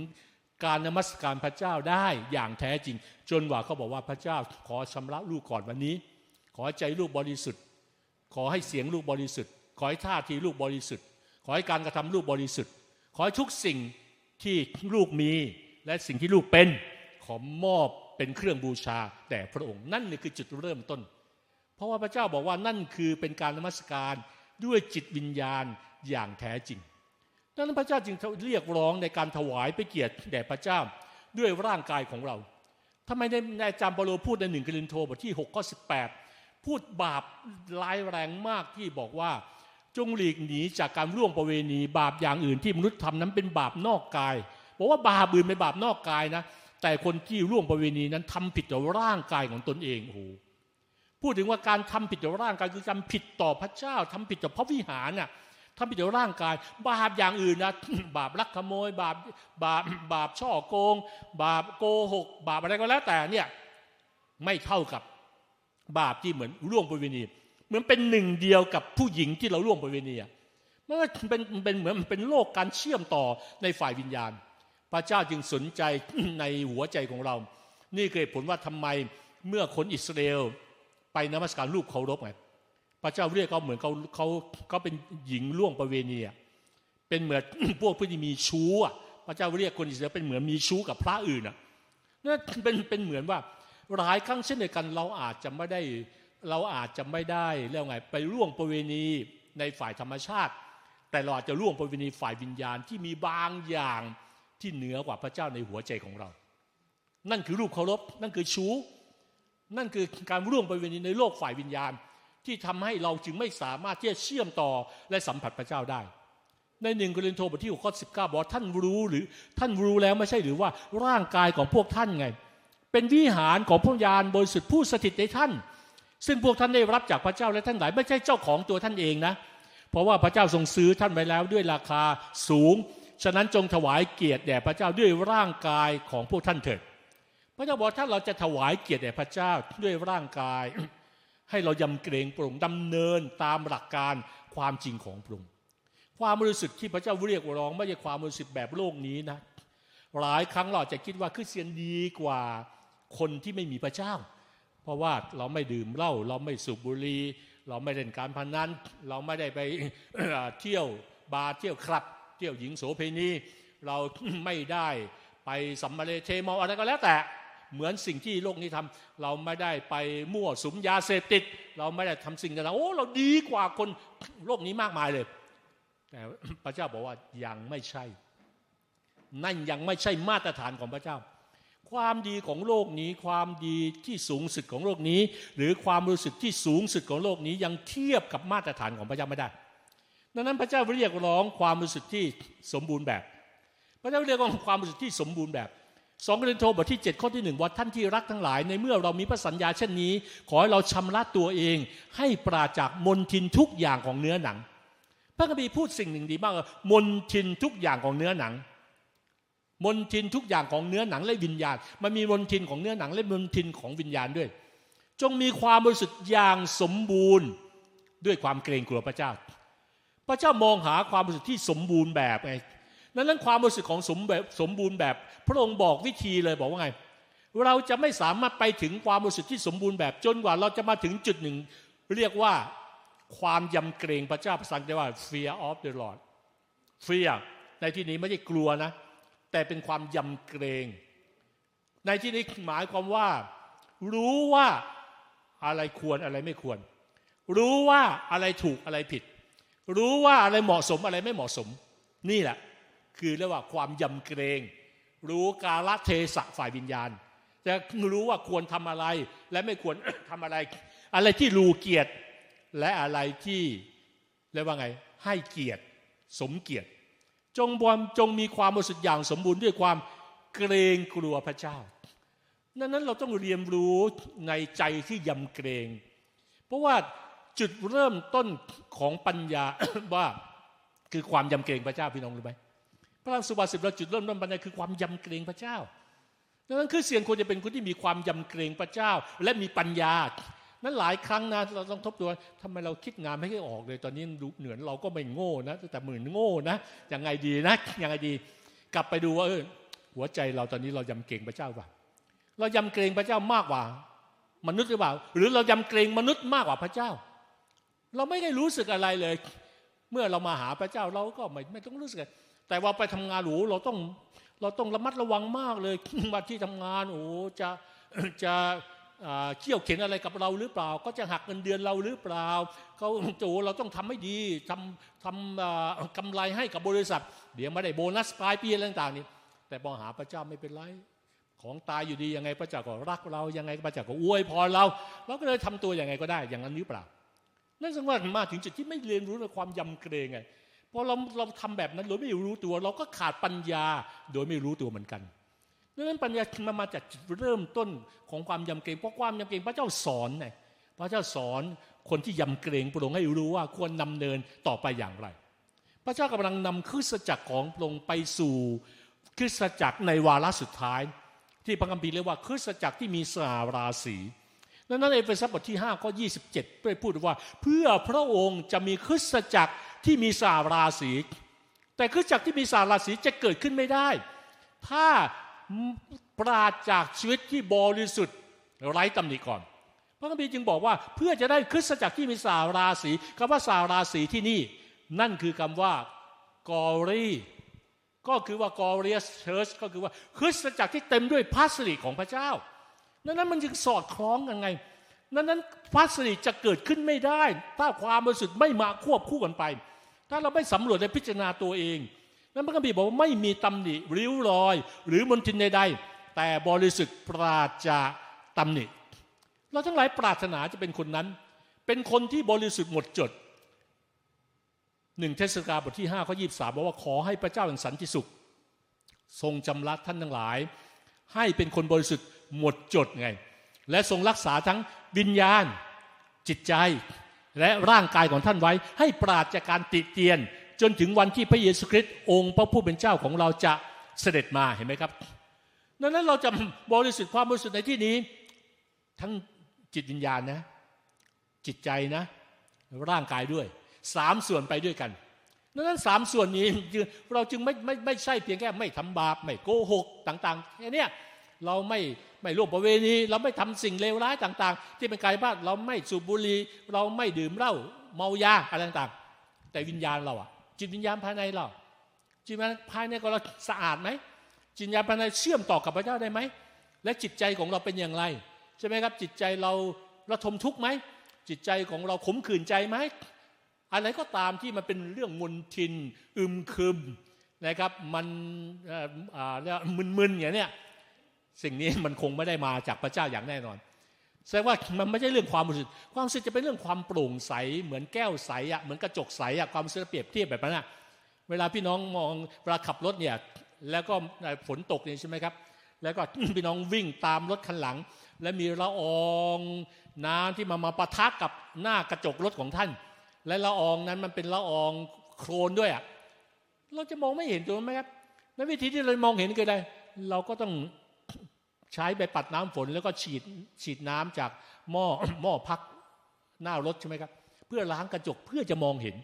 A: การนมัสการพระเจ้าได้อย่างแท้จริง จนว่าเขาบอกว่าพระเจ้าขอชำระลูกก่อนวันนี้ ขอให้ใจลูกบริสุทธิ์ ขอให้เสียงลูกบริสุทธิ์ ขอให้ท่าทีลูกบริสุทธิ์ ขอให้การกระทำลูกบริสุทธิ์ ขอให้ทุกสิ่งที่ลูกมีและสิ่งที่ลูกเป็น ขอมอบเป็นเครื่องบูชาแด่พระองค์นั่นคือจุดเริ่มต้น เพราะว่าพระเจ้าบอกว่านั่นคือเป็นการนมัสการด้วยจิตวิญญาณอย่างแท้จริงดังนั้นพระเจ้าจึงเรียกร้องในการถวายไปเกียรติแด่พระเจ้าด้วยร่างกายของเราทำไมในอาจารย์เปโลพูดในหนึ่งกรินโทบทที่6ข้อ18 พูดบาปร้ายแรงมากที่บอกว่า จงหลีกหนีจากการร่วมประเวณีบาปอย่างอื่นที่มนุษย์ทำนั้นเป็นบาปนอกกายบอกว่าบาปอื่นเป็นบาปนอกกายนะ แต่คนที่ร่วมประเวณีนั้นทำผิดต่อร่างกายของตนเองโอ้โหพูดถึงว่าการทำผิดต่อร่างกายคือทำผิดต่อพระเจ้าทำผิดต่อพระวิหารน่ะทำผิดต่อร่างกาย บาปอย่างอื่นนะบาปลักขโมย บาปบาปบาปช่อโกง บาปโกหก บาปอะไรก็แล้วแต่เนี่ยไม่เท่ากับ บาปที่เหมือนร่วมประเวณี เหมือนเป็นหนึ่งเดียวกับผู้หญิงที่เราร่วมประเวณีมันเป็นเป็นเหมือนเป็นโลกการเชื่อมต่อในฝ่ายวิญญาณ พระเจ้าจึงสนใจในหัวใจของเรา นี่เกิดผลว่าทำไมเมื่อคนอิสราเอลไปนมัสการรูปเคารพไงพระเจ้าเรียกเขาเหมือนเขาเขาเขาเป็นหญิงล่วงประเวณีเป็นเหมือนพวกผู้ที่มีชู้พระเจ้าเรียกคนอิสราเอลเป็นเหมือนมีชู้กับพระอื่นอะนั่นเป็นเป็นเหมือนว่า หลายครั้งเช่นเดียวกันเราอาจจะไม่ได้เราอาจจะไม่ได้เรียกไงไปล่วงประเวณีในฝ่ายธรรมชาติ แต่เราอาจจะล่วงประเวณีฝ่ายวิญญาณที่มีบางอย่างที่เหนือกว่าพระเจ้าในหัวใจของเรา นั่นคือรูปเคารพนั่นคือชู้ นั่นคือการร่วงประเวณีในโลกฝ่ายวิญญาณ ที่ทำให้เราจึงไม่สามารถที่จะเชื่อมต่อและสัมผัสพระเจ้าได้ในหนึ่งกรินโทบทที่หกข้อสิบเก้าบอกท่านรู้หรือท่านรู้แล้วไม่ใช่หรือว่าร่างกายของพวกท่านไง เป็นวิหารของพระญาณบริสุทธิ์ผู้สถิตในท่าน ซึ่งพวกท่านได้รับจากพระเจ้าและท่านหลายไม่ใช่เจ้าของตัวท่านเองนะ เพราะว่าพระเจ้าทรงซื้อท่านไปแล้วด้วยราคาสูง ฉะนั้นจงถวายเกียรติแด่พระเจ้าด้วยร่างกายของพวกท่านเถิด พระเจ้าบอกถ้าเราจะถวายเกียรติแด่พระเจ้าด้วยร่างกาย ให้เรายำเกรงพระองดำเนินตามหลักการความจริงของพระองค์ความรู้สึกที่พระเจ้าเรียกร้องไม่ใช่ความรู้สึกแบบโลกนี้นะ หลายครั้งเราจะคิดว่าคริสเตียนดีกว่า คนที่ไม่มีพระเจ้า เพราะว่าเราไม่ดื่มเหล้าเราไม่สูบบุหรี่เราไม่เล่นการพนันเราไม่ได้ไปเที่ยวบาร์เที่ยวคลับ เที่ยวหญิงโสเภณีเราไม่ได้ไปสำมะเลเทเมาอะไรก็แล้วแต่เหมือนสิ่งที่โลกนี้ทำเราไม่ได้ไปมั่วสุมยาเสพติด เราไม่ได้ทำสิ่งต่างๆโอ้เราดีกว่าคนโลกนี้มากมายเลย แต่พระเจ้าบอกว่ายังไม่ใช่ นั่นยังไม่ใช่มาตรฐานของพระเจ้า ความดีของโลกนี้ ความดีที่สูงสุดของโลกนี้ หรือความรู้สึกที่สูงสุดของโลกนี้ยังเทียบกับมาตรฐานของพระเจ้าไม่ได้ ดังนั้นพระเจ้าเรียกร้องความรู้สึกที่สมบูรณ์แบบ พระเจ้าเรียกร้องความรู้สึกที่สมบูรณ์แบบสองกรินโทบทที่ 7 ข้อที่หนึ่งว่าท่านที่รักทั้งหลาย ในเมื่อเรามีพระสัญญาเช่นนี้ ขอให้เราชำระตัวเอง ให้ปราจากมนทินทุกอย่างของเนื้อหนัง พระคัมภีร์พูดสิ่งหนึ่งดีมากมนทินทุกอย่างของเนื้อหนัง มนทินทุกอย่างของเนื้อหนังและวิญญาณ มันมีมนทินของเนื้อหนังและมนทินของวิญญาณด้วย จงมีความบริสุทธิ์อย่างสมบูรณ์ด้วยความเกรงกลัวพระเจ้า พระเจ้ามองหาความบริสุทธิ์ที่สมบูรณ์แบบไงนั้นนั้นความรู้สึกของสมแบบสมบูรณ์แบบ พระองค์บอกวิธีเลยบอกว่าไง เราจะไม่สามารถไปถึงความรู้สึกที่สมบูรณ์แบบจนกว่าเราจะมาถึงจุดหนึ่ง เรียกว่าความยำเกรงพระเจ้าภาษาอังกฤษว่า fear of the Lord fear ในที่นี้ไม่ใช่กลัวนะ แต่เป็นความยำเกรง ในที่นี้หมายความว่า รู้ว่าอะไรควรอะไรไม่ควร รู้ว่าอะไรถูกอะไรผิด รู้ว่าอะไรเหมาะสมอะไรไม่เหมาะสม นี่แหละ คือเรียกว่าความยำเกรง รู้กาลเทศะฝ่ายวิญญาณจะรู้ว่าควรทำอะไรและไม่ควรทำอะไร อะไรที่รู้เกียรติและอะไรที่เรียกว่าไง ให้เกียรติ สมเกียรติ จงบวมจงมีความรู้สึกอย่างสมบูรณ์ด้วยความเกรงกลัวพระเจ้านั้นนั้นเราต้องเรียนรู้ในใจที่ยำเกรง เพราะว่าจุดเริ่มต้นของปัญญาว่าคือความยำเกรงพระเจ้าพี่น้องรู้ไหมพระราสุบาสิบเราจุดเริ่มต้นปัญญาคือความยำเกรงพระเจ้าดังนั้นคือเสียงควรจะเป็นคนที่มีความยำเกรงพระเจ้า และมีปัญญา นั้นหลายครั้งนะเราต้องทบทวนทำไมเราคิดงานไม่ให้ออกเลย ตอนนี้เหนือนเราก็ไม่โง่นะแต่เหมือนโง่นะยังไงดีนะยังไงดี กลับไปดูว่าเออหัวใจเราตอนนี้เรายำเกรงพระเจ้าป่ะเรายำเกรงพระเจ้ามากกว่า มนุษย์หรือเปล่า หรือเรายำเกรงมนุษย์มากกว่าพระเจ้า เราไม่ได้รู้สึกอะไรเลย เมื่อเรามาหาพระเจ้าเราก็ไม่ไม่ต้องรู้สึก แต่ว่าไปทำงานหรูเราต้องเราต้องระมัดระวังมากเลยมาที่ทำงานโอ้จะจะ เขี่ยวเข็นอะไรกับเราหรือเปล่า ก็จะหักเงินเดือนเราหรือเปล่าเขาโจเราต้องทำให้ดีทำทำกำไรให้กับบริษัท เดี๋ยวไม่ได้โบนัสปลายปีอะไรต่างๆนี่แต่พอหาพระเจ้าไม่เป็นไรของตายอยู่ดียังไงพระเจ้าก็รักเรายังไงพระเจ้าก็อวยพรเราเราก็เลยทำตัวยังไงก็ได้อย่างนั้นหรือเปล่า นั่นแสดงว่ามาถึงจุดที่ไม่เรียนรู้ในความยำเกรงไงพอเราเราทำแบบนั้นโดยไม่รู้ตัว เราก็ขาดปัญญาโดยไม่รู้ตัวเหมือนกัน ดังนั้นปัญญามันมาจากเริ่มต้นของความยำเกรงเพราะความยำเกรงพระเจ้าสอนไงพระเจ้าสอนคนที่ยำเกรงพระองค์ให้รู้ว่าควรนำเนินต่อไปอย่างไร พระเจ้ากำลังนำคริสตจักรของพระองค์ไปสู่คริสตจักรในวาระสุดท้าย ที่พระคัมภีร์เรียกว่าคริสตจักรที่มีสง่าราศีดังนั้นเอเฟซัสบทที่5ข้อ27ได้พูดว่า เพื่อพระองค์จะมีคริสตจักรที่มีสง่าราศีแต่คริสตจักรที่มีสง่าราศีจะเกิดขึ้นไม่ได้ ถ้า ปราศจากชีวิตที่บริสุทธิ์ไร้ตำหนิก่อน พระคัมภีร์จึงบอกว่าเพื่อจะได้คริสตจักรที่มีสง่าราศีคำว่าสาราศีที่นี่ นั่นคือคำว่ากอรีก็คือว่ากอเรียสเชิร์ชก็คือว่าคริสตจักรที่เต็มด้วยพระสิริของพระเจ้านั้นนั้นมันจึงสอดคล้องกันไง นั้นนั้นพระสิริจะเกิดขึ้นไม่ได้ ถ้าความบริสุทธิ์ไม่มาควบคู่กันไป ถ้าเราไม่สำรวจและพิจารณาตัวเอง นั้นพระคัมภีร์บอกว่าไม่มีตำหนิริ้วรอย หรือมนทินใดๆแต่บริสุทธิ์ปราจากตำหนิ เราทั้งหลายปรารถนาจะเป็นคนนั้น เป็นคนที่บริสุทธิ์หมดจดหนึ่งเทศกาลบทที่5ข้อยีบสบอกว่าขอให้พระเจ้าแห่งสันติสุข ทรงจำรักท่านทั้งหลาย ให้เป็นคนบริสุทธิ์หมดจดไง และทรงรักษาทั้งวิญญาณ จิตใจ และร่างกายของท่านไว้ ให้ปราศจากการติเตียน จนถึงวันที่พระเยซูคริสต์องค์พระผู้เป็นเจ้าของเราจะเสด็จมาเห็นไหมครับดังนั้นเราจะบริสุทธิ์ความบริสุทธิ์ในที่นี้ ทั้งจิตวิญญาณนะ จิตใจนะ ร่างกายด้วยสามส่วนไปด้วยกันดังนั้นสามส่วนนี้เราจึงไม่ไม่ไม่ใช่เพียงแค่ไม่ทำบาปไม่โกหกต่างๆแค่นี้เราไม่ไม่ร่วมประเวณี เราไม่ทำสิ่งเลวร้ายต่าง ๆ ที่เป็นกายบ้านเราไม่สูบบุหรี่เราไม่ดื่มเหล้าเมายาอะไรต่างๆ แต่วิญญาณเราอะ จิตวิญญาณภายในเราจิตวิญญาณภายในของเราสะอาดไหมจิตวิญญาณภายในเชื่อมต่อกับพระเจ้าได้ไหมและจิตใจของเราเป็นอย่างไร ใช่ไหมครับ จิตใจเราระทมทุกข์ไหมจิตใจของเราขมขื่นใจไหมอะไรก็ตามที่มันเป็นเรื่องมนทิน อึมครึมนะครับมันมึนๆอย่างเนี้ยสิ่งนี้มันคงไม่ได้มาจากพระเจ้าอย่างแน่นอน แสดงว่ามันไม่ใช่เรื่องความรู้สึกความรู้สึกจะเป็นเรื่องความโปร่งใส เหมือนแก้วใสอะเหมือนกระจกใสอะความรู้สึกเปรียบเทียบแบบนั้นอะเวลาพี่น้องมองเวลาขับรถเนี่ยแล้วก็ฝนตกเนี่ยใช่ไหมครับ แล้วก็พี่น้องวิ่งตามรถคันหลัง และมีละอองน้ำที่มามาปะทะกับหน้ากระจกรถของท่าน และละอองนั้นมันเป็นละอองโครนด้วยอะเราจะมองไม่เห็นตัวไหมครับในวิธีที่เรามองเห็นก็ได้เราก็ต้อง ใช้ใบปัดน้ำฝนแล้วก็ฉีดฉีดน้ำจากหม้อหม้อพักหน้ารถใช่ไหมครับเพื่อล้างกระจกเพื่อจะมองเห็น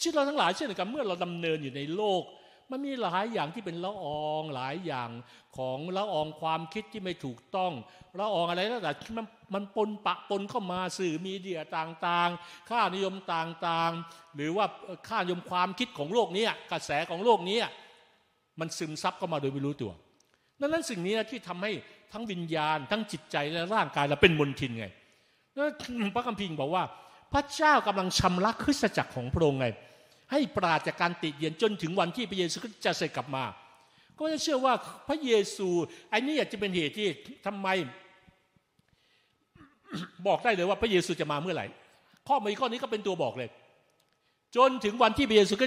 A: ชีวิตเราทั้งหลายเช่นกันเมื่อเราดำเนินอยู่ในโลก มันมีหลายอย่างที่เป็นละอองหลายอย่างของละอองความคิดที่ไม่ถูกต้องละอองอะไรแล้วแต่มันมันปนปะปนเข้ามาสื่อมีเดียต่างๆ ค่านิยมต่างๆ หรือว่าค่านิยมความคิดของโลกนี้กระแสของโลกนี้มันซึมซับเข้ามาโดยไม่รู้ตัว นั่นนั้นสิ่งนี้ที่ทำให้ทั้งวิญญาณ ทั้งจิตใจและร่างกายเราเป็นมลทินไงพระคัมภีร์บอกว่า พระเจ้ากำลังชำระคริสตจักรของพระองค์ไง ให้ปราศจากการติดเยียนจนถึงวันที่พระเยซูจะเสด็จกลับมา ก็จะเชื่อว่าพระเยซูไอ้นี่อาจจะเป็นเหตุที่ทำไม บอกได้เลยว่าพระเยซูจะมาเมื่อไหร่ ข้อมีข้อนี้ก็เป็นตัวบอกเลย จนถึงวันที่พระเยซูก็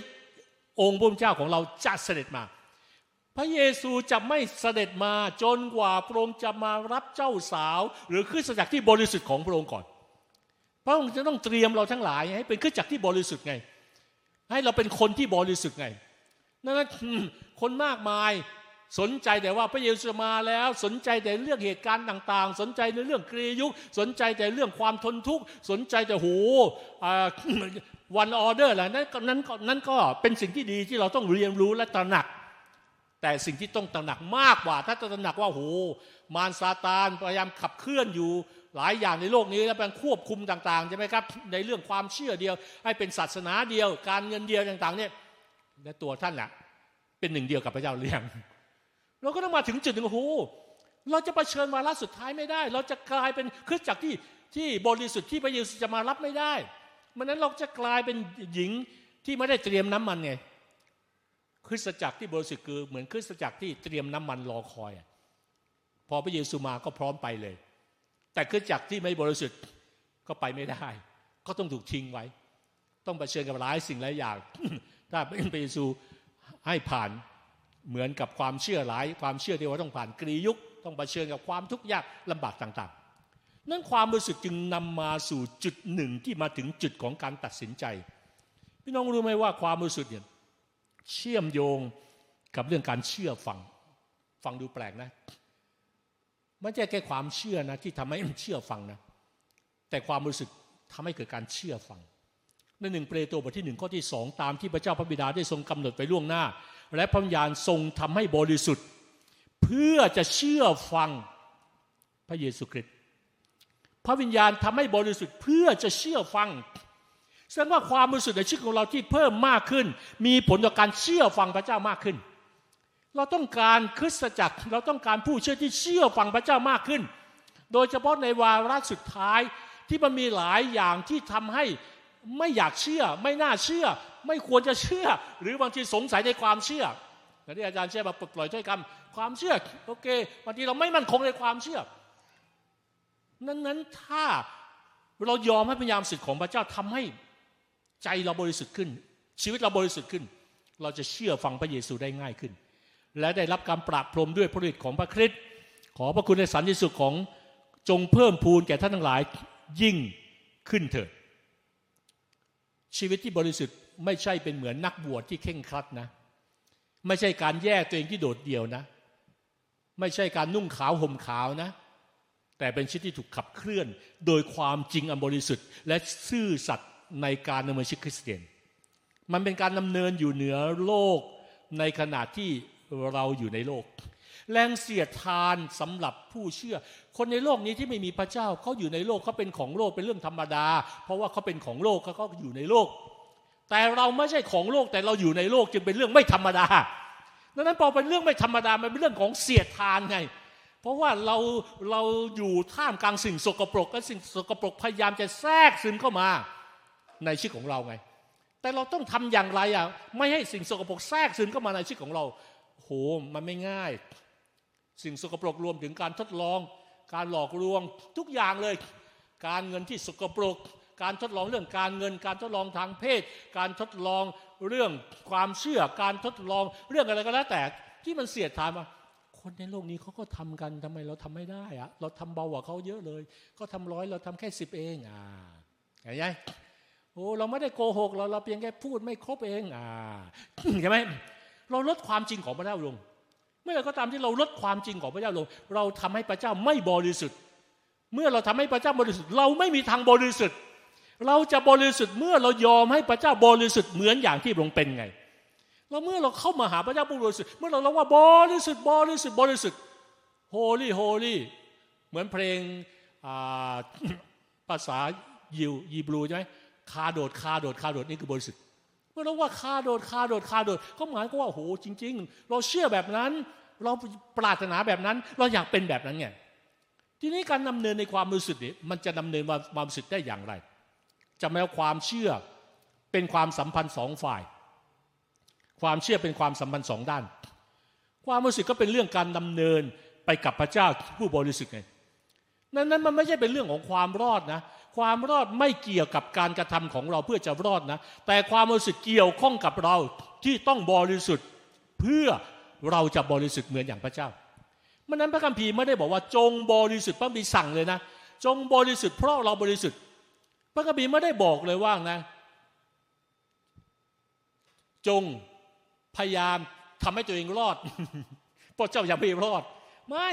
A: องค์พระเจ้าของเราจะเสด็จมา พระเยซูจะไม่เสด็จมาจนกว่าพระองค์จะมารับเจ้าสาว หรือคริสตจักที่บริสุทธิ์ของพระองค์ก่อน พระองค์จะต้องเตรียมเราทั้งหลายให้เป็นคริสตจักที่บริสุทธิ์ไง ให้เราเป็นคนที่บริสุทธิ์ไงนั่นคนมากมายสนใจแต่ว่าพระเยซูมาแล้ว สนใจแต่เรื่องเหตุการณ์ต่าง ๆ สนใจในเรื่องกรียุคสนใจแต่เรื่องความทนทุกข์สนใจแต่โหวันออเดอร์อะไรนั้นนั้นนั้นก็เป็นสิ่งที่ดีที่เราต้องเรียนรู้และตระหนัก แต่สิ่งที่ต้องตระหนักมากกว่า ถ้าตระหนักว่าโหมารซาตานพยายามขับเคลื่อนอยู่หลายอย่างในโลกนี้แล้วเป็นควบคุมต่างๆใช่ไหมครับในเรื่องความเชื่อเดียว ให้เป็นศาสนาเดียว การเงินเดียวต่างๆเนี่ยและตัวท่านน่ะเป็นหนึ่งเดียวกับพระเจ้าเลี้ยงเราก็ต้องมาถึงจุดหนึ่งโอ้โหเราจะะเผชิญวาระสุดท้ายไม่ได้ เราจะกลายเป็นคริสตจักรที่ที่บริสุทธิ์ที่พระเยซูจะมารับไม่ได้มันนั้นเราจะกลายเป็นหญิงที่ไม่ได้เตรียมน้ำมันไง คริสตจักรที่บริสุทธิ์คือเหมือนคริสตจักรที่เตรียมน้ำมันรอคอยพอพระเยซูมาก็พร้อมไปเลย แต่คริสตจักรที่ไม่บริสุทธิ์ก็ไปไม่ได้ ก็ต้องถูกทิ้งไว้ ต้องเผชิญกับหลายสิ่งหลายอย่าง ถ้าเป็นพระเยซูให้ผ่านเหมือนกับความเชื่อหลาย ความเชื่อที่ว่าต้องผ่านกรียุค ต้องเผชิญกับความทุกข์ยากลำบากต่างๆ นั้นความบริสุทธิ์จึงนำมาสู่จุดหนึ่งที่มาถึงจุดของการตัดสินใจ พี่น้องรู้ไหมว่าความบริสุทธิ์เนี่ย เชื่อมโยงกับเรื่องการเชื่อฟัง ฟังดูแปลกนะไม่ใช่แค่ความเชื่อนะที่ทำให้เชื่อฟังนะแต่ความรู้สึกทำให้เกิดการเชื่อฟังในหนึ่งเปโตรบทที่หนึ่งข้อที่สองตามที่พระเจ้าพระบิดาได้ทรงกำหนดไปล่วงหน้า และพระวิญญาณทรงทำให้บริสุทธิ์ เพื่อจะเชื่อฟังพระเยซูคริสต์พระวิญญาณทำให้บริสุทธิ์เพื่อจะเชื่อฟัง แสดงว่าความบริสุทธิ์ในชีวิตของเราที่เพิ่มมากขึ้น มีผลต่อการเชื่อฟังพระเจ้ามากขึ้น เราต้องการคริสตจักร เราต้องการผู้เชื่อที่เชื่อฟังพระเจ้ามากขึ้น โดยเฉพาะในวาระสุดท้ายที่มันมีหลายอย่างที่ทำให้ไม่อยากเชื่อ ไม่น่าเชื่อ ไม่ควรจะเชื่อ หรือบางทีสงสัยในความเชื่ออย่ที่อาจารย์เชื่อมาปลดปล่อยถ้อยคำความเชื่อโอเคบางทีเราไม่มั่นคงในความเชื่อ นั้นนั้นถ้าเรายอมให้พยายามสิทธิ์ของพระเจ้าทำให้ ใจเราบริสุทธิ์ขึ้น ชีวิตเราบริสุทธิ์ขึ้น เราจะเชื่อฟังพระเยซูได้ง่ายขึ้น และได้รับการปราบพรมด้วยพระฤทธิ์ของพระคริสต์ขอพระคุณในสันติสุขของจงเพิ่มพูนแก่ท่านทั้งหลายยิ่งขึ้นเถิด ชีวิตที่บริสุทธิ์ไม่ใช่เป็นเหมือนนักบวชที่เข่งครัดนะ ไม่ใช่การแยกตัวเองที่โดดเดี่ยวนะ ไม่ใช่การนุ่งขาวห่มขาวนะ แต่เป็นชีวิตที่ถูกขับเคลื่อน โดยความจริงอันบริสุทธิ์ และซื่อสัตย์ ในการดำเนินชีวิตคริสเตียน มันเป็นการดำเนินอยู่เหนือโลกในขณะที่เราอยู่ในโลก แรงเสียดทานสำหรับผู้เชื่อ คนในโลกนี้ที่ไม่มีพระเจ้าเขาอยู่ในโลกเขาเป็นของโลกเป็นเรื่องธรรมดา เพราะว่าเขาเป็นของโลกเขาก็อยู่ในโลก แต่เราไม่ใช่ของโลกแต่เราอยู่ในโลกจึงเป็นเรื่องไม่ธรรมดาดังนั้นพอเป็นเรื่องไม่ธรรมดามันเป็นเรื่องของเสียดทานไง เพราะว่าเราเราอยู่ท่ามกลางสิ่งสกปรกและสิ่งสกปรกพยายามจะแทรกซึมเข้ามา ในชีวิตของเราไง แต่เราต้องทำอย่างไรอะไม่ให้สิ่งสกปรกแทรกซึมเข้ามาในชีวิตของเราโหมันไม่ง่าย สิ่งสกปรกรวมถึงการทดลอง การหลอกลวงทุกอย่างเลย การเงินที่สกปรก การทดลองเรื่องการเงิน การทดลองทางเพศ การทดลองเรื่องความเชื่อ การทดลองเรื่องอะไรก็แล้วแต่ที่มันเสียดทานมาคนในโลกนี้เขาก็ทำกันทำไมเราทำไม่ได้อะเราทำเบากว่าเขาเยอะเลย ก็ทำร้อยเราทำแค่สิบเองอ่าเห็นไหม อ้เราไม่ได้โกหกเราเราเพียงแค่พูดไม่ครบเองอ่าใช่ไหมเราลดความจริงของพระเจ้าลง เมื่อไรก็ตามที่เราลดความจริงของพระเจ้าลง เราทำให้พระเจ้าไม่บริสุทธิ์ เมื่อเราทำให้พระเจ้าบริสุทธิ์ เราไม่มีทางบริสุทธิ์ เราจะบริสุทธิ์เมื่อเรายอมให้พระเจ้าบริสุทธิ์เหมือนอย่างที่พระองค์เป็นไงเราเมื่อเราเข้ามาหาพระเจ้าผู้บริสุทธิ์เมื่อเราเล่าว่าบริสุทธิ์บริสุทธิ์บริสุทธิ์holy holy เหมือนเพลงภาษายิวฮีบรูใช่ไหม קדוש קדוש קדוש นี่คือบริสุทธิ์เมื่อเราว่า קדוש קדוש קדוש ก็หมายก็ว่าโหจริง ๆ เราเชื่อแบบนั้น เราปรารถนาแบบนั้น เราอยากเป็นแบบนั้นไงทีนี้การดำเนินในความบริสุทธิ์นี่มันจะดำเนินความบริสุทธิ์ได้อย่างไรจะไม่เอาความเชื่อเป็นความสัมพันธ์สองฝ่าย ความเชื่อเป็นความสัมพันธ์สองด้าน ความบริสุทธิ์ก็เป็นเรื่องการดำเนินไปกับพระเจ้าผู้บริสุทธิ์ไงนั้นนั้นมันไม่ใช่เป็นเรื่องของความรอดนะ ความรอดไม่เกี่ยวกับการกระทำของเราเพื่อจะรอดนะ แต่ความบริสุทธิ์เกี่ยวข้องกับเราที่ต้องบริสุทธิ์ เพื่อเราจะบริสุทธิ์เหมือนอย่างพระเจ้ามันนั้นพระคัมภีร์ไม่ได้บอกว่าจงบริสุทธิ์พระคัมภีร์สั่งเลยนะ จงบริสุทธิ์เพราะเราบริสุทธิ์ พระคัมภีร์ไม่ได้บอกเลยว่านะ จงพยายามทำให้ตัวเองรอดเพราะเจ้าอย่าไปรอด ไม่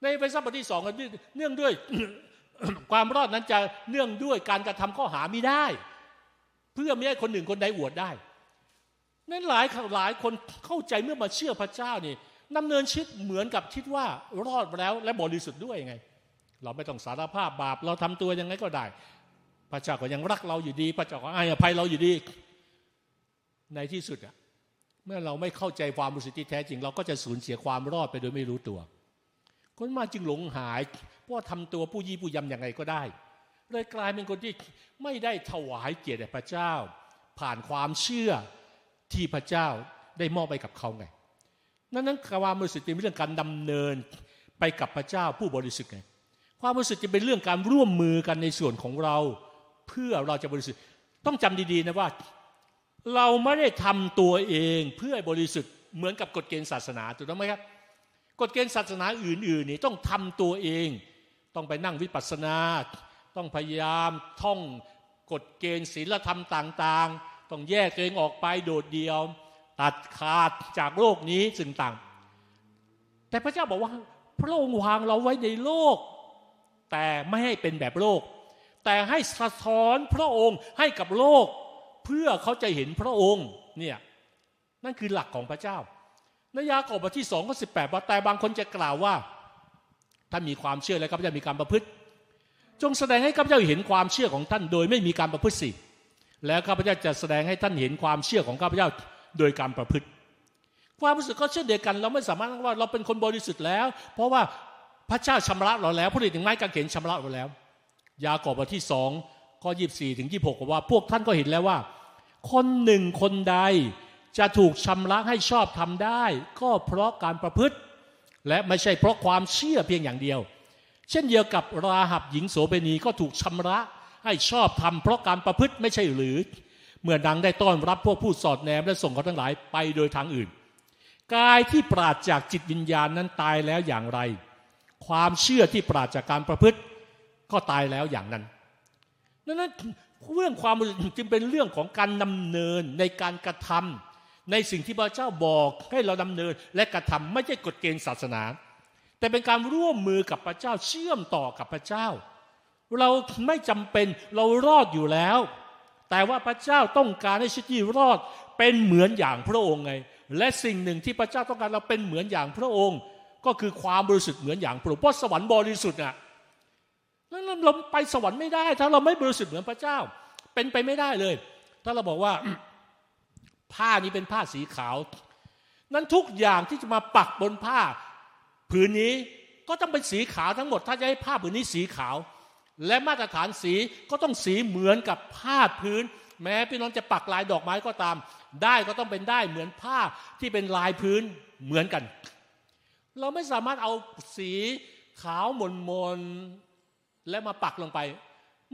A: ในไปซับบทที่สองเนื่องด้วย ความรอดนั้นจะเนื่องด้วยการกระทำข้อหาไม่ได้ เพื่อไม่ให้คนหนึ่งคนใดอวดได้นั้นหลายหลายคนเข้าใจเมื่อมาเชื่อพระเจ้านี่ดำเนินชีวิตเหมือนกับคิดว่ารอดแล้วและบริสุทธิ์ด้วยยังไง เราไม่ต้องสารภาพบาป เราทำตัวยังไงก็ได้ พระเจ้าก็ยังรักเราอยู่ดี พระเจ้าก็ให้อภัยเราอยู่ดี ในที่สุดอะเมื่อเราไม่เข้าใจความบริสุทธิ์ที่แท้จริง เราก็จะสูญเสียความรอดไปโดยไม่รู้ตัว คนมาจึงหลงหาย เพราะทำตัวผู้ยี่ผู้ยำยังไงก็ได้ เลยกลายเป็นคนที่ไม่ได้ถวายเกียรติพระเจ้า ผ่านความเชื่อที่พระเจ้าได้มอบไปกับเขาไงนั้นนั้นความบริสุทธิ์เป็นเรื่องการดำเนินไปกับพระเจ้าผู้บริสุทธิ์ไงความบริสุทธิ์จะเป็นเรื่องการร่วมมือกันในส่วนของเรา เพื่อเราจะบริสุทธิ์ต้องจำดีๆนะว่า เราไม่ได้ทำตัวเองเพื่อบริสุทธิ์เหมือนกับกฎเกณฑ์ศาสนาถูกต้องไหมครับกฎเกณฑ์ศาสนาอื่นๆนี่ต้องทำตัวเอง ต้องไปนั่งวิปัสสนา ต้องพยายามท่องกฎเกณฑ์ศีลธรรมต่างๆ ต้องแยกตัวเองออกไปโดดเดี่ยว ตัดขาดจากโลกนี้สิ่งต่าง แต่พระเจ้าบอกว่า พระองค์วางเราไว้ในโลก แต่ไม่ให้เป็นแบบโลก แต่ให้สะท้อนพระองค์ให้กับโลก เพื่อเขาจะเห็นพระองค์เนี่ยนั่นคือหลักของพระเจ้า ในยากอบบทที่สองข้อสิบแปดแต่บางคนจะกล่าวว่า ถ้านมีความเชื่อแล้วข้าพเจ้ามีการประพฤติ จงแสดงให้ข้าพเจ้าเห็นความเชื่อของท่านโดยไม่มีการประพฤติสิแล้วข้าพเจ้าจะแสดงให้ท่านเห็นความเชื่อของข้าพเจ้าโดยการประพฤติ ความรู้สึกก็เช่นเดียวกัน เราไม่สามารถว่าเราเป็นคนบริสุทธิ์แล้ว เพราะว่าพระเจ้าชำระเราแล้วพระฤทธิ์ถึงไม้กางเขนชำระเราแล้ว ยากอบบทที่สองข้อยีบสี่ถึงยี่หกบอกว่า พวกท่านก็เห็นแล้วว่า คนหนึ่งคนใดจะถูกชำระให้ชอบทำได้ ก็เพราะการประพฤติ และไม่ใช่เพราะความเชื่อเพียงอย่างเดียว เช่นเดียวกับราหับหญิงโสเภณีก็ถูกชำระให้ชอบทำเพราะการประพฤติไม่ใช่หรือ เมื่อนางได้ต้อนรับพวกผู้สอดแนมและส่งเขาทั้งหลายไปโดยทางอื่น กายที่ปราดจากจิตวิญญาณนั้นตายแล้วอย่างไร ความเชื่อที่ปราดจากการประพฤติก็ตายแล้วอย่างนั้นนั้นเรื่องความจึงเป็นเรื่องของการดำเนินในการกระทำ ในสิ่งที่พระเจ้าบอกให้เราดำเนินและกระทำไม่ใช่กฎเกณฑ์ศาสนา แต่เป็นการร่วมมือกับพระเจ้าเชื่อมต่อกับพระเจ้า เราไม่จำเป็นเรารอดอยู่แล้ว แต่ว่าพระเจ้าต้องการให้ชีวิตรอดเป็นเหมือนอย่างพระองค์ไง และสิ่งหนึ่งที่พระเจ้าต้องการเราเป็นเหมือนอย่างพระองค์ ก็คือความบริสุทธิ์เหมือนอย่างพระองค์เพราะสวรรค์บริสุทธิ์อะนั้นเราไปสวรรค์ไม่ได้ ถ้าเราไม่บริสุทธิ์เหมือนพระเจ้า เป็นไปไม่ได้เลย ถ้าเราบอกว่า ผ้านี้เป็นผ้าสีขาว นั้นทุกอย่างที่จะมาปักบนผ้า ผืนนี้ก็ต้องเป็นสีขาวทั้งหมด ถ้าจะให้ผ้าผืนนี้สีขาว และมาตรฐานสีก็ต้องสีเหมือนกับผ้าพื้น แม้พี่น้องจะปักลายดอกไม้ก็ตาม ได้ก็ต้องเป็นได้เหมือนผ้าที่เป็นลายพื้นเหมือนกัน เราไม่สามารถเอาสีขาวมนมนและมาปักลงไป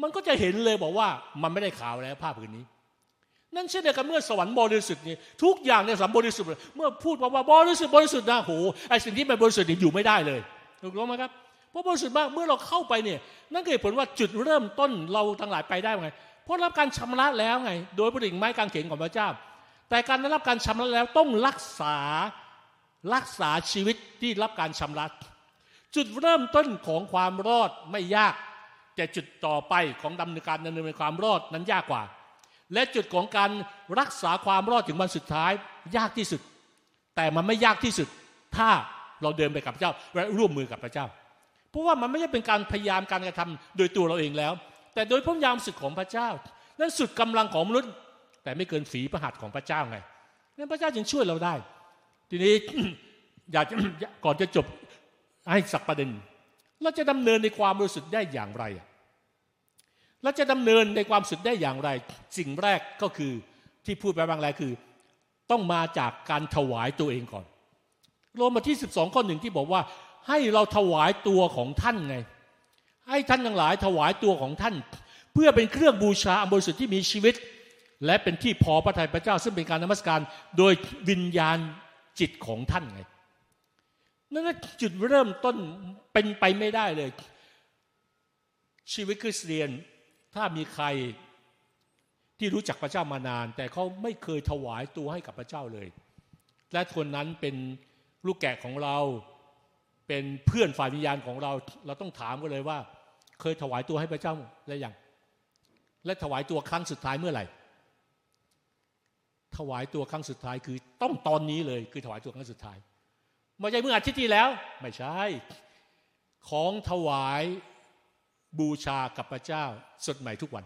A: มันก็จะเห็นเลยบอกว่ามันไม่ได้ขาวแล้วผ้าผืนนี้ นั่นเช่นเดียวกันเมื่อสวรรค์บริสุทธิ์นี่ทุกอย่างในสวรรค์บริสุทธิ์เมื่อพูดว่าบริสุทธิ์บริสุทธิ์นะโหไอสิ่งที่ไม่บริสุทธิ์นี่อยู่ไม่ได้เลยถูกต้องไหมครับเพราะบริสุทธิ์มากเมื่อเราเข้าไปเนี่ยนั่นเกิดผลว่าจุดเริ่มต้นเราทั้งหลายไปได้ไงเพราะรับการชำระแล้วไง โดยพระดิ่งไม้กางเขนของพระเจ้า แต่การได้รับการชำระแล้วต้องรักษารักษาชีวิตที่รับการชำระจุดเริ่มต้นของความรอดไม่ยาก แต่จุดต่อไปของดำเนินการดำเนินความรอดนั้นยากกว่า และจุดของการรักษาความรอดถึงวันสุดท้าย ยากที่สุด แต่มันไม่ยากที่สุด ถ้าเราเดินไปกับพระเจ้าและร่วมมือกับพระเจ้า เพราะว่ามันไม่ใช่เป็นการพยายามการกระทำโดยตัวเราเองแล้ว แต่โดยพระยามสุดของพระเจ้านั่นสุดกำลังของมนุษย์ แต่ไม่เกินฝีพระหัตของพระเจ้าไงนั่นพระเจ้าจึงช่วยเราได้ ทีนี้อยากจะก่อนจะจบให้สักประเด็น เราจะดำเนินในความรู้สึกได้อย่างไร และจะดำเนินในความสุดได้อย่างไร สิ่งแรกก็คือที่พูดไปบางแรกคือ ต้องมาจากการถวายตัวเองก่อน โรมาที่ 12 ข้อหนึ่งที่บอกว่า ให้เราถวายตัวของท่านไง ให้ท่านทั้งหลายถวายตัวของท่าน เพื่อเป็นเครื่องบูชาอันบริสุทธิ์ที่มีชีวิต และเป็นที่พอพระทัยพระเจ้า ซึ่งเป็นการนมัสการโดยวิญญาณจิตของท่านไงนั่นจุดเริ่มต้นเป็นไปไม่ได้เลย ชีวิตคริสเตียน ถ้ามีใครที่รู้จักพระเจ้ามานาน แต่เขาไม่เคยถวายตัวให้กับพระเจ้าเลย และคนนั้นเป็นลูกแกะของเรา เป็นเพื่อนฝ่ายวิญญาณของเรา เราต้องถามกันเลยว่า เคยถวายตัวให้พระเจ้าแล้วยัง และถวายตัวครั้งสุดท้ายเมื่อไหร่ ถวายตัวครั้งสุดท้ายคือต้องตอนนี้เลย คือถวายตัวครั้งสุดท้ายไม่ใช่เมื่ออาทิตย์ที่แล้ว ไม่ใช่ ของถวาย บูชากับพระเจ้า สดใหม่ทุกวัน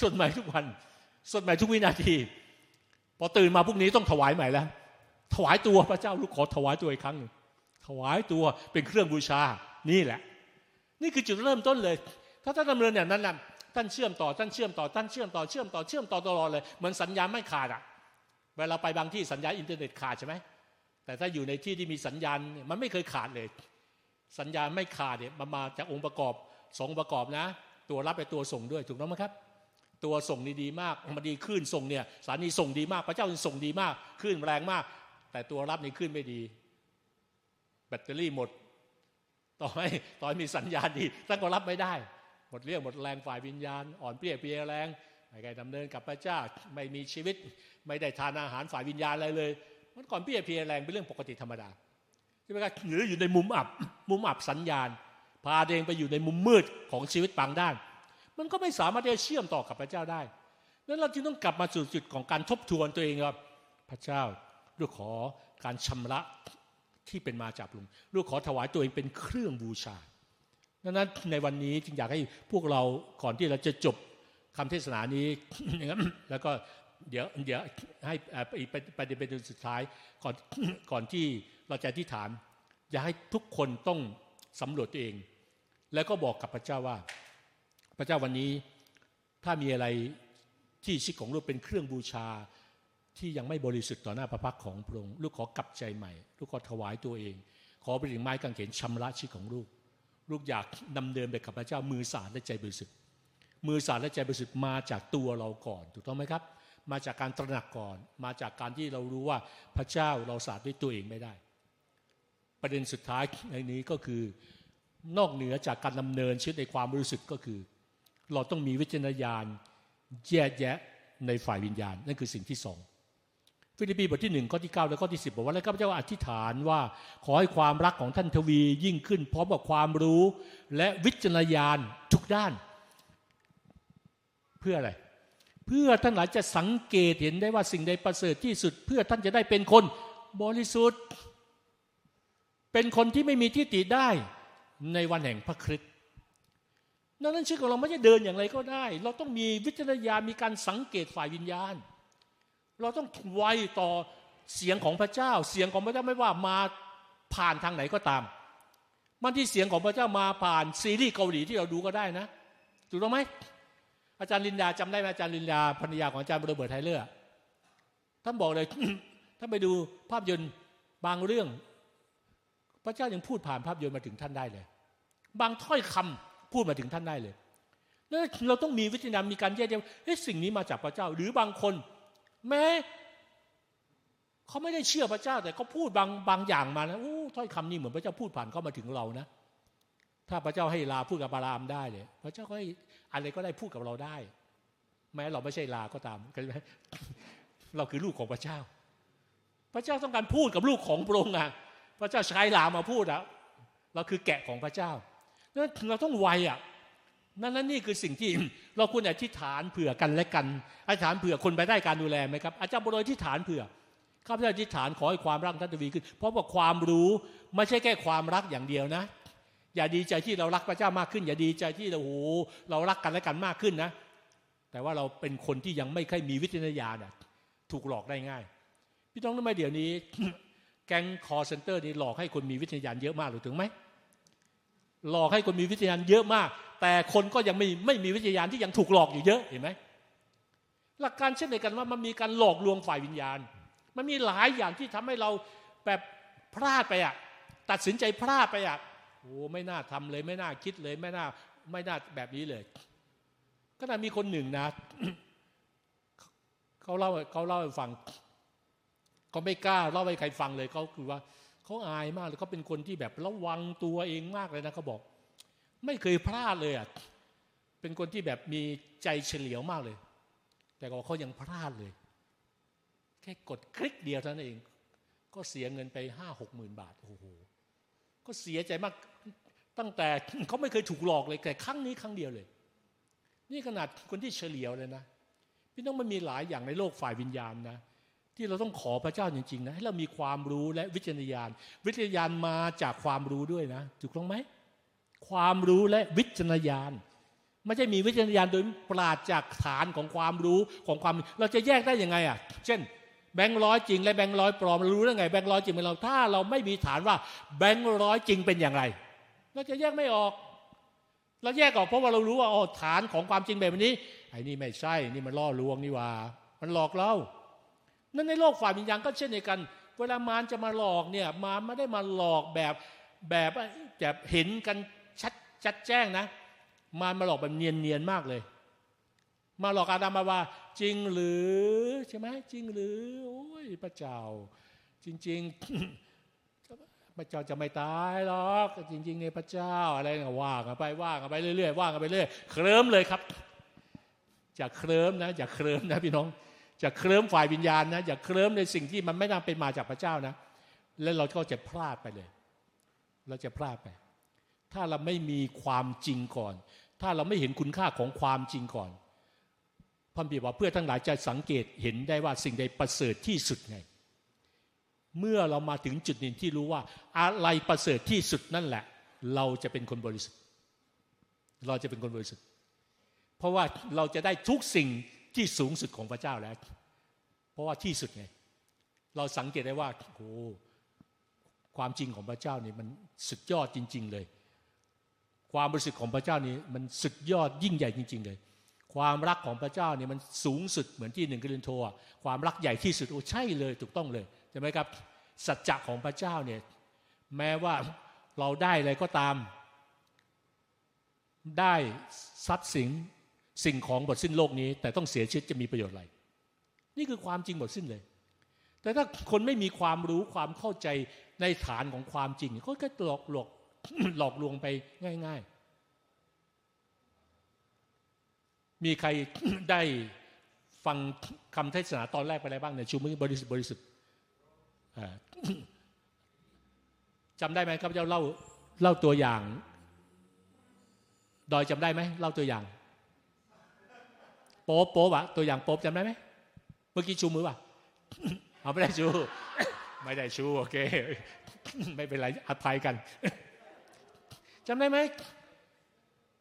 A: สดใหม่ทุกวัน สดใหม่ทุกวินาที พอตื่นมาพรุ่งนี้ต้องถวายใหม่แล้ว ถวายตัวพระเจ้าลูกขอถวายตัวอีกครั้งหนึ่งถวายตัวเป็นเครื่องบูชานี่แหละ นี่คือจุดเริ่มต้นเลย ถ้าท่านดำเนินอย่างนั้นนะท่านเชื่อมต่อท่านเชื่อมต่อท่านเชื่อมต่อเชื่อมต่อเชื่อมต่อตลอดเลยเหมือนสัญญาณไม่ขาดอะเวลาไปบางที่สัญญาณอินเทอร์เน็ตขาดใช่ไหมแต่ถ้าอยู่ในที่ที่มีสัญญาณมันไม่เคยขาดเลย สัญญาณไม่ขาดเนี่ยมันมาจากองค์ประกอบสองประกอบนะ ตัวรับไปตัวส่งด้วยถูกต้องไหมครับ ตัวส่งนี่ดีมากมันดีขึ้นส่งเนี่ยสานีส่งดีมาก พระเจ้าส่งดีมากขึ้นแรงมาก แต่ตัวรับนี่ขึ้นไม่ดี แบตเตอรี่หมด ต่อให้ต่อให้มีสัญญาณดีท่านก็รับไม่ได้ หมดเรี่ยวหมดแรงฝ่ายวิญญาณ อ่อนเปรี้ยเปียแรงไม่ได้ดำเนินกับพระเจ้าไม่มีชีวิต ไม่ได้ทานอาหารฝ่ายวิญญาณอะไรเลยมันก่อนเปรี้ยเปียแรงเป็นเรื่องปกติธรรมดา ช่ไหมครับหรืออยู่ในมุมอับ มุมอับสัญญาณ พาเองไปอยู่ในมุมมืดของชีวิตบางด้าน มันก็ไม่สามารถที่จะเชื่อมต่อกับพระเจ้าได้นั้นเราจึงต้องกลับมาสู่จุดของการทบทวนตัวเองครับ พระเจ้าลูกขอการชำระที่เป็นมาจากลุงลูกขอถวายตัวเองเป็นเครื่องบูชาดังนั้นในวันนี้จึงอยากให้พวกเราก่อนที่เราจะจบคำเทศนานี้แล้วก็ เดี๋ยวเดี๋ยวให้อีกประเด็นเป็นสุดท้ายก่อนก่อนที่เราจะที่ฐาน อยาให้ทุกคนต้องสำรวจตัวเอง แล้วก็บอกกับพระเจ้าว่า พระเจ้าวันนี้ถ้ามีอะไรที่ชีวิตของลูกเป็นเครื่องบูชาที่ยังไม่บริสุทธิ์ต่อหน้าพระพักของพระองค์ลูกขอกลับใจใหม่ ลูกขอถวายตัวเอง ขอไปถึงไม้กางเขนชำระชีวิตของลูก ลูกอยากนำเดินไปกับพระเจ้ามือสาดและใจบริสุทธิ์มือสาดและใจบริสุทธิ์มาจากตัวเราก่อน ถูกต้องไหมครับ มาจากการตระหนักก่อน มาจากการที่เรารู้ว่าพระเจ้าเราสาดด้วยตัวเองไม่ได้ ประเด็นสุดท้ายในนี้ก็คือนอกเหนือจากการดำเนินชีวิตในความรู้สึกก็คือ เราต้องมีวิจารณญาณแยกแยะในฝ่ายวิญญาณ นั่นคือสิ่งที่สองฟิลิปปีบทที่หนึ่งข้อที่เก้าและข้อที่สิบบอกว่าแล้วข้าพเจ้าอธิษฐานว่าขอให้ความรักของท่านทวียิ่งขึ้น พร้อมกับความรู้และวิจารณญาณทุกด้าน เพื่ออะไร เพื่อท่านทั้งหลายจะสังเกตเห็นได้ว่าสิ่งใดประเสริฐที่สุด เพื่อท่านจะได้เป็นคนบริสุทธิ์ เป็นคนที่ไม่มีที่ติได้ในวันแห่งพระคริสต์ดังนั้นชีวิตของเราไม่ใช่เดินอย่างไรก็ได้ เราต้องมีวิจารณญาณมีการสังเกตฝ่ายวิญญาณ เราต้องไวต่อเสียงของพระเจ้า เสียงของพระเจ้าไม่ว่ามาผ่านทางไหนก็ตาม บางทีเสียงของพระเจ้ามาผ่านซีรีส์เกาหลีที่เราดูก็ได้นะถูกต้องไหม อาจารย์ลินดาจำได้ไหมอาจารย์ลินดาภรรยาของอาจารย์โรเบิร์ตไทเลอร์ท่านบอกเลยท่านไปดูภาพยนตร์บางเรื่อง พระเจ้ายังพูดผ่านภาพยนตร์มาถึงท่านได้เลย บางถ้อยคำพูดมาถึงท่านได้เลยเราต้องมีวิจารณ์มีการแยกแยะเฮ้สิ่งนี้มาจากพระเจ้า หรือบางคน แม้เขาไม่ได้เชื่อพระเจ้า แต่เขาพูดบางบางอย่างมานะโอ้ถ้อยคำนี้เหมือนพระเจ้าพูดผ่านเข้ามาถึงเรานะ ถ้าพระเจ้าให้ลาพูดกับบารามได้เลยพระเจ้าก็ให้อะไรก็ได้พูดกับเราได้ แม้เราไม่ใช่ลาก็ตามเข้าใจไหมเราคือลูกของพระเจ้า พระเจ้าต้องการพูดกับลูกของพระองค์อะพระเจ้าใช้ลามาพูดอะเราคือแกะของพระเจ้านั้นเราต้องไวอะนั่นนั่นนี่คือสิ่งที่เราควรอธิษฐานเผื่อกันและกันอธิษฐานเผื่อคนไปได้การดูแลไหมครับอาจารย์บรยอธิษฐานเผื่อข้าพเจ้าอธิษฐานขอให้ความรักท่านทวีขึ้น เพราะว่าความรู้ไม่ใช่แค่ความรักอย่างเดียวนะ อย่าดีใจที่เรารักพระเจ้ามากขึ้น อย่าดีใจที่เราโอ้เรารักกันและกันมากขึ้นนะ แต่ว่าเราเป็นคนที่ยังไม่ค่อยมีวิทยาญาณถูกหลอกได้ง่าย พี่ต้องรู้ไหมเดี๋ยวนี้ แก๊งคอร์เซนเตอร์นี่หลอกให้คนมีวิทยาญาณเยอะมากหรือถึงไหมหลอกให้คนมีวิทยาญาณเยอะมาก แต่คนก็ยังไม่ไม่มีวิทยาญาณที่ยังถูกหลอกอยู่เยอะเห็นไหมหลักการเช่นเดียวกันว่ามันมีการหลอกลวงฝ่ายวิญญาณ มันมีหลายอย่างที่ทำให้เราแบบพลาดไปอะตัดสินใจพลาดไปอะ โอ้ไม่น่าทำเลย ไม่น่าคิดเลย ไม่น่าไม่น่าแบบนี้เลย ก็น่ามีคนหนึ่งนะเขาเล่าเขาเล่าให้ฟังเขาไม่กล้าเล่าให้ใครฟังเลยเขาคือว่าเขาอายมากเลยเขาเป็นคนที่แบบระวังตัวเองมากเลยนะเขาบอก ไม่เคยพลาดเลยอะเป็นคนที่แบบมีใจเฉลียวมากเลย แต่ก็เขายังพลาดเลย แค่กดคลิกเดียวเท่านั้นเอง ก็เสียเงินไปห้าหกหมื่นบาทโอ้โห ก็เสียใจมากตั้งแต่เขาไม่เคยถูกหลอกเลยแต่ครั้งนี้ครั้งเดียวเลย นี่ขนาดคนที่เฉลียวเลยนะพี่น้องมันมีหลายอย่างในโลกฝ่ายวิญญาณนะที่เราต้องขอพระเจ้าจริงๆนะให้เรามีความรู้และวิจารณญาณ วิจารณญาณมาจากความรู้ด้วยนะถูกต้องไหมความรู้และวิจารณญาณไม่ใช่มีวิจารณญาณโดยปราดจากฐานของความรู้ของความ เราจะแยกได้ยังไงอะ เช่น แบงค์ร้อยจริงและแบงค์ร้อยปลอมเรารู้ได้ไงแบงค์ร้อยจริงเป็นเราถ้าเราไม่มีฐานว่าแบงค์ร้อยจริงเป็นอย่างไรเราจะแยกไม่ออกเราแยกออกเพราะว่าเรารู้ว่าอ๋อฐานของความจริงแบบนี้ไอ้นี่ไม่ใช่นี่มันล่อลวงนี่ว่า มันหลอกเรานั่นในโลกฝ่ายวิญญาณก็เช่นเดียวกัน เวลามารจะมาหลอกเนี่ยมารไม่ได้มาหลอกแบบแบบแบบเห็นกันชัดชัดแจ้งนะ มารมาหลอกแบบเนียนๆมากเลย มาหลอกอาดัมมาว่า จริงหรือใช่ไหมจริงหรือโอ้ยพระเจ้า จริง ๆ พระเจ้าจะไม่ตายหรอก จริง ๆ ในพระเจ้าอะไรว่ากันไปว่ากันไปเรื่อยๆว่ากันไปเรื่อยเคลิ้มเลยครับจะเคลิ้มนะอย่าเคลิ้มนะพี่น้องจะเคลิ้มฝ่ายวิญญาณนะอย่าเคลิ้มในสิ่งที่มันไม่น่าเป็นมาจากพระเจ้านะ แล้วเราก็จะพลาดไปเลย เราจะพลาดไป ถ้าเราไม่มีความจริงก่อน ถ้าเราไม่เห็นคุณค่าของความจริงก่อน พระบิดาเพื่อทั้งหลายจะสังเกตเห็นได้ว่าสิ่งใดประเสริฐที่สุดไง เมื่อเรามาถึงจุดหนึ่งที่รู้ว่า อะไรประเสริฐที่สุดนั่นแหละ เราจะเป็นคนบริสุทธิ์ เราจะเป็นคนบริสุทธิ์ เพราะว่าเราจะได้ทุกสิ่งที่สูงสุดของพระเจ้าแล้ว เพราะว่าที่สุดไง เราสังเกตได้ว่าโอ้ความจริงของพระเจ้านี่มันสุดยอดจริง ๆ เลย ความบริสุทธิ์ของพระเจ้านี่มันสุดยอดยิ่งใหญ่จริง ๆ เลย ความรักของพระเจ้าเนี่ยมันสูงสุดเหมือนที่หนึ่งกรินโทความรักใหญ่ที่สุดโอ้ใช่เลยถูกต้องเลยใช่ไหมครับสัจจะของพระเจ้าเนี่ยแม้ว่าเราได้อะไรก็ตาม ได้ทรัพย์สินสิ่งของบทสิ้นโลกนี้ แต่ต้องเสียชีวิตจะมีประโยชน์อะไร นี่คือความจริงบทสิ้นเลย แต่ถ้าคนไม่มีความรู้ความเข้าใจในฐานของความจริงเขาก็หลอกหลอกหลอกลวงไปง่าย ๆ มีใครได้ฟังคำเทศนาตอนแรกไปอะไรบ้างเนี่ยชูมือบริสุทธิ์บริสุทธิ์จำได้ไหมครับเจ้าเล่าเล่าตัวอย่าง ดอยจำได้ไหมเล่าตัวอย่าง โป๊บโป๊บอะตัวอย่างโป๊บจำได้ไหมเมื่อกี้ชูมือป่ะเอาไม่ได้ชู ไม่ได้ชูโอเค ไม่เป็นไรอภัยกันจำได้ไหม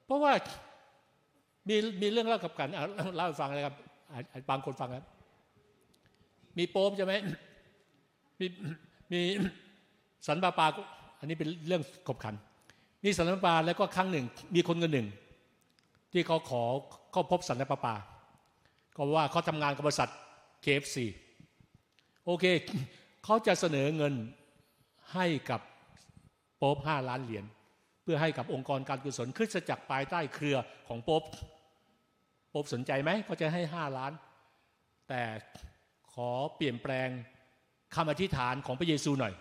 A: เพราะว่า มีมีเรื่องเล่ากับกันเล่าให้ฟังเลยครับบางคนฟังครับ มีโป๊บใช่ไหมมีมีสันปาปาอันนี้เป็นเรื่องขบขัน มีสันปาปาแล้วก็ครั้งหนึ่ง มีคนคนหนึ่ง ที่เขาขอเขาพบสันปาปาก็ว่าเขาทำงานกับบริษัท KFC โอเคเขาจะเสนอเงินให้กับโป๊บห้าล้านเหรียญ เพื่อให้กับองค์กรการกุศลคริสตจักรภายใต้เครือของป๊บป๊บสนใจไหมเขาจะให้ห้าล้าน แต่ขอเปลี่ยนแปลงคำอธิษฐานของพระเยซูหน่อย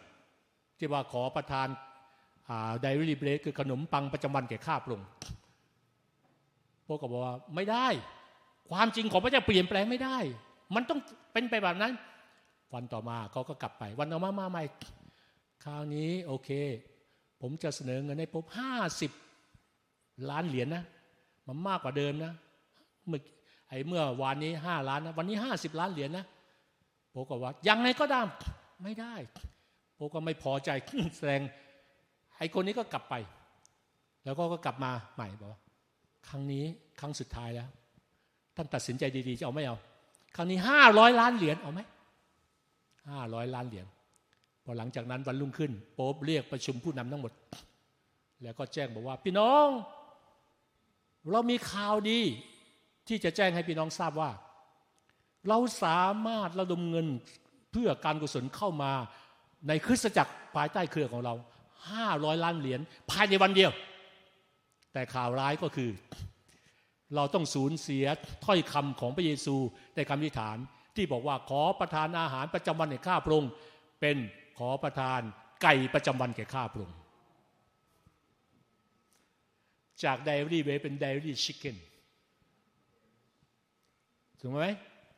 A: ที่ว่าขอประทานไดริลีเบรคือขนมปังประจำวันแก่ข้าพระองค์โป๊บก็บอกว่าไม่ได้ ความจริงของพระเจ้าเปลี่ยนแปลงไม่ได้ มันต้องเป็นไปแบบนั้น วันต่อมาเขาก็กลับไป วันต่อมามาใหม่คราวนี้โอเค ผมจะเสนอเงินให้พบห้าสิบล้านเหรียญนนะมันมากกว่าเดิมนะเมื่อไอ้เมื่อวานนี้ห้าล้านนะวันนี้ห้าสิบล้านเหรียญนะผมก็ว่ายังไงก็ได้ไม่ได้ผมก็ไม่พอใจแสดงไอ้คนนี้ก็กลับไป แล้วก็ก็กลับมาใหม่บอกครั้งนี้ครั้งสุดท้ายแล้ว ท่านตัดสินใจดีๆจะเอาไม่เอา ครั้งนี้ห้าร้อยล้านเหรียญเอาไหมห้าร้อยล้านเหรียญ อหลังจากนั้นวันรุ่งขึ้นโป๊บเรียกประชุมผู้นำทั้งหมด แล้วก็แจ้งบอกว่าพี่น้อง เรามีข่าวดี ที่จะแจ้งให้พี่น้องทราบว่า เราสามารถระดมเงินเพื่อการกุศลเข้ามาในคริสตจักรภายใต้เครือของเราห้าร้อยล้านเหรียญภายในวันเดียว แต่ข่าวร้ายก็คือ เราต้องสูญเสียถ้อยคำของพระเยซูในคำอธิษฐาน ที่บอกว่าขอประทานอาหารประจำวันแก่ข้าพระองค์เป็น ขอประทานไก่ประจำวันแก่ข้าพระองค์จากไดอารี่เวเป็นไดอารี่ชิคเก้นถูกไหม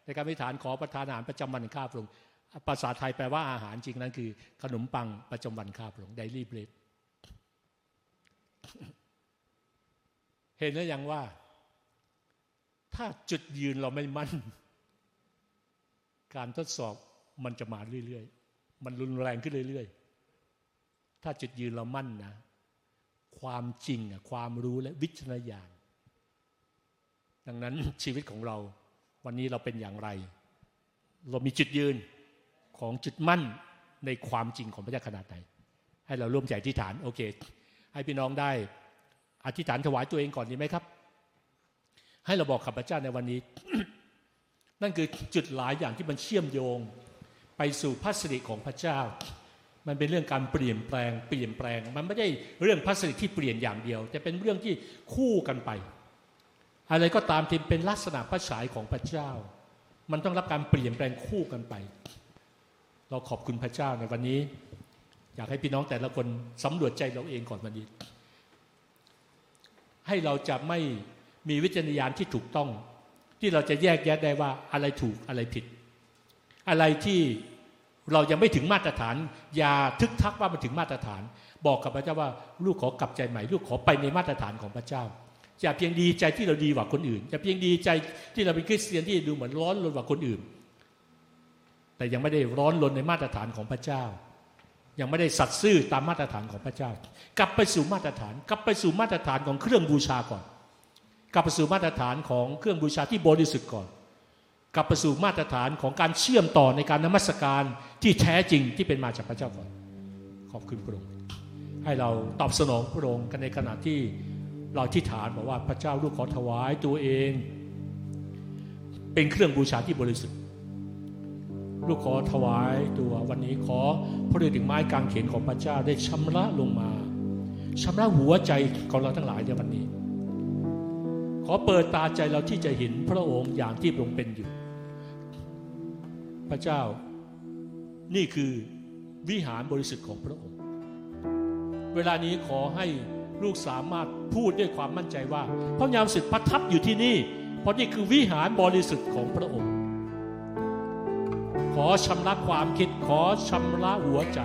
A: ในการอธิษฐานขอประทานอาหารประจำวันข้าพระองค์ภาษาไทยแปลว่าอาหารจริงนั้นคือ ขนมปังประจำวันข้าพระองค์ไดอารี่เบรดเห็นแล้วยังว่า ถ้าจุดยืนเราไม่มั่น การทดสอบมันจะมาเรื่อยๆ มันรุนแรงขึ้นเรื่อย ๆ ถ้าจุดยืนเรามั่นนะ ความจริงอะความรู้และวิจารณญาณดังนั้นชีวิตของเรา วันนี้เราเป็นอย่างไร เรามีจุดยืนของจุดมั่นในความจริงของพระเจ้าขนาดไหน ให้เราร่วมใจอธิษฐานโอเค ให้พี่น้องได้ อธิษฐานถวายตัวเองก่อนดีไหมครับ ให้เราบอกขับพระเจ้าในวันนี้ นั่นคือจุดหลายอย่างที่มันเชื่อมโยง ไปสู่พระสิริของพระเจ้า มันเป็นเรื่องการเปลี่ยนแปลง เปลี่ยนแปลง มันไม่ได้เรื่องพระสิริที่เปลี่ยนอย่างเดียว แต่เป็นเรื่องที่คู่กันไป อะไรก็ตามที่เป็นลักษณะพระฉายของพระเจ้า มันต้องรับการเปลี่ยนแปลงคู่กันไป เราขอบคุณพระเจ้าในวันนี้ อยากให้พี่น้องแต่ละคนสำรวจใจเราเองก่อนวันนี้ ให้เราจะไม่มีวิจารณญาณที่ถูกต้องที่เราจะแยกแยะได้ว่าอะไรถูกอะไรผิด อะไรที่ เรายังไม่ถึงมาตรฐาน อย่าทึกทักว่ามันถึงมาตรฐาน บอกกับพระเจ้าว่าลูกขอกลับใจใหม่ ลูกขอไปในมาตรฐานของพระเจ้า อย่าเพียงดีใจที่เราดีกว่าคนอื่น อย่าเพียงดีใจที่เราเป็นคริสเตียนที่ดูเหมือนร้อนรนกว่าคนอื่น แต่ยังไม่ได้ร้อนรนในมาตรฐานของพระเจ้า ยังไม่ได้สัตย์ซื่อตามมาตรฐานของพระเจ้า กลับไปสู่มาตรฐาน กลับไปสู่มาตรฐานของเครื่องบูชาก่อน กลับไปสู่มาตรฐานของเครื่องบูชาที่บริสุทธิ์ก่อน กลับไปสู่มาตรฐานของการเชื่อมต่อในการนมัสการที่แท้จริงที่เป็นมาจากพระเจ้าก่อน ขอบคุณพระองค์ให้เราตอบสนองพระองค์กันในขณะที่เราที่ฐานบอกว่าพระเจ้าลูกขอถวายตัวเอง เป็นเครื่องบูชาที่บริสุทธิ์ ลูกขอถวายตัววันนี้ขอพระเดชถึงไม้กางเขนของพระเจ้าได้ชำระลงมาชำระหัวใจของเราทั้งหลายในวันนี้ ขอเปิดตาใจเราที่จะเห็นพระองค์อย่างที่พระองค์เป็นอยู่ พระเจ้า นี่คือวิหารบริสุทธิ์ของพระองค์ เวลานี้ขอให้ลูกสามารถพูดด้วยความมั่นใจว่า พระยามสิทธิ์ประทับอยู่ที่นี่ เพราะนี่คือวิหารบริสุทธิ์ของพระองค์ ขอชำระความคิด ขอชำระหัวใจ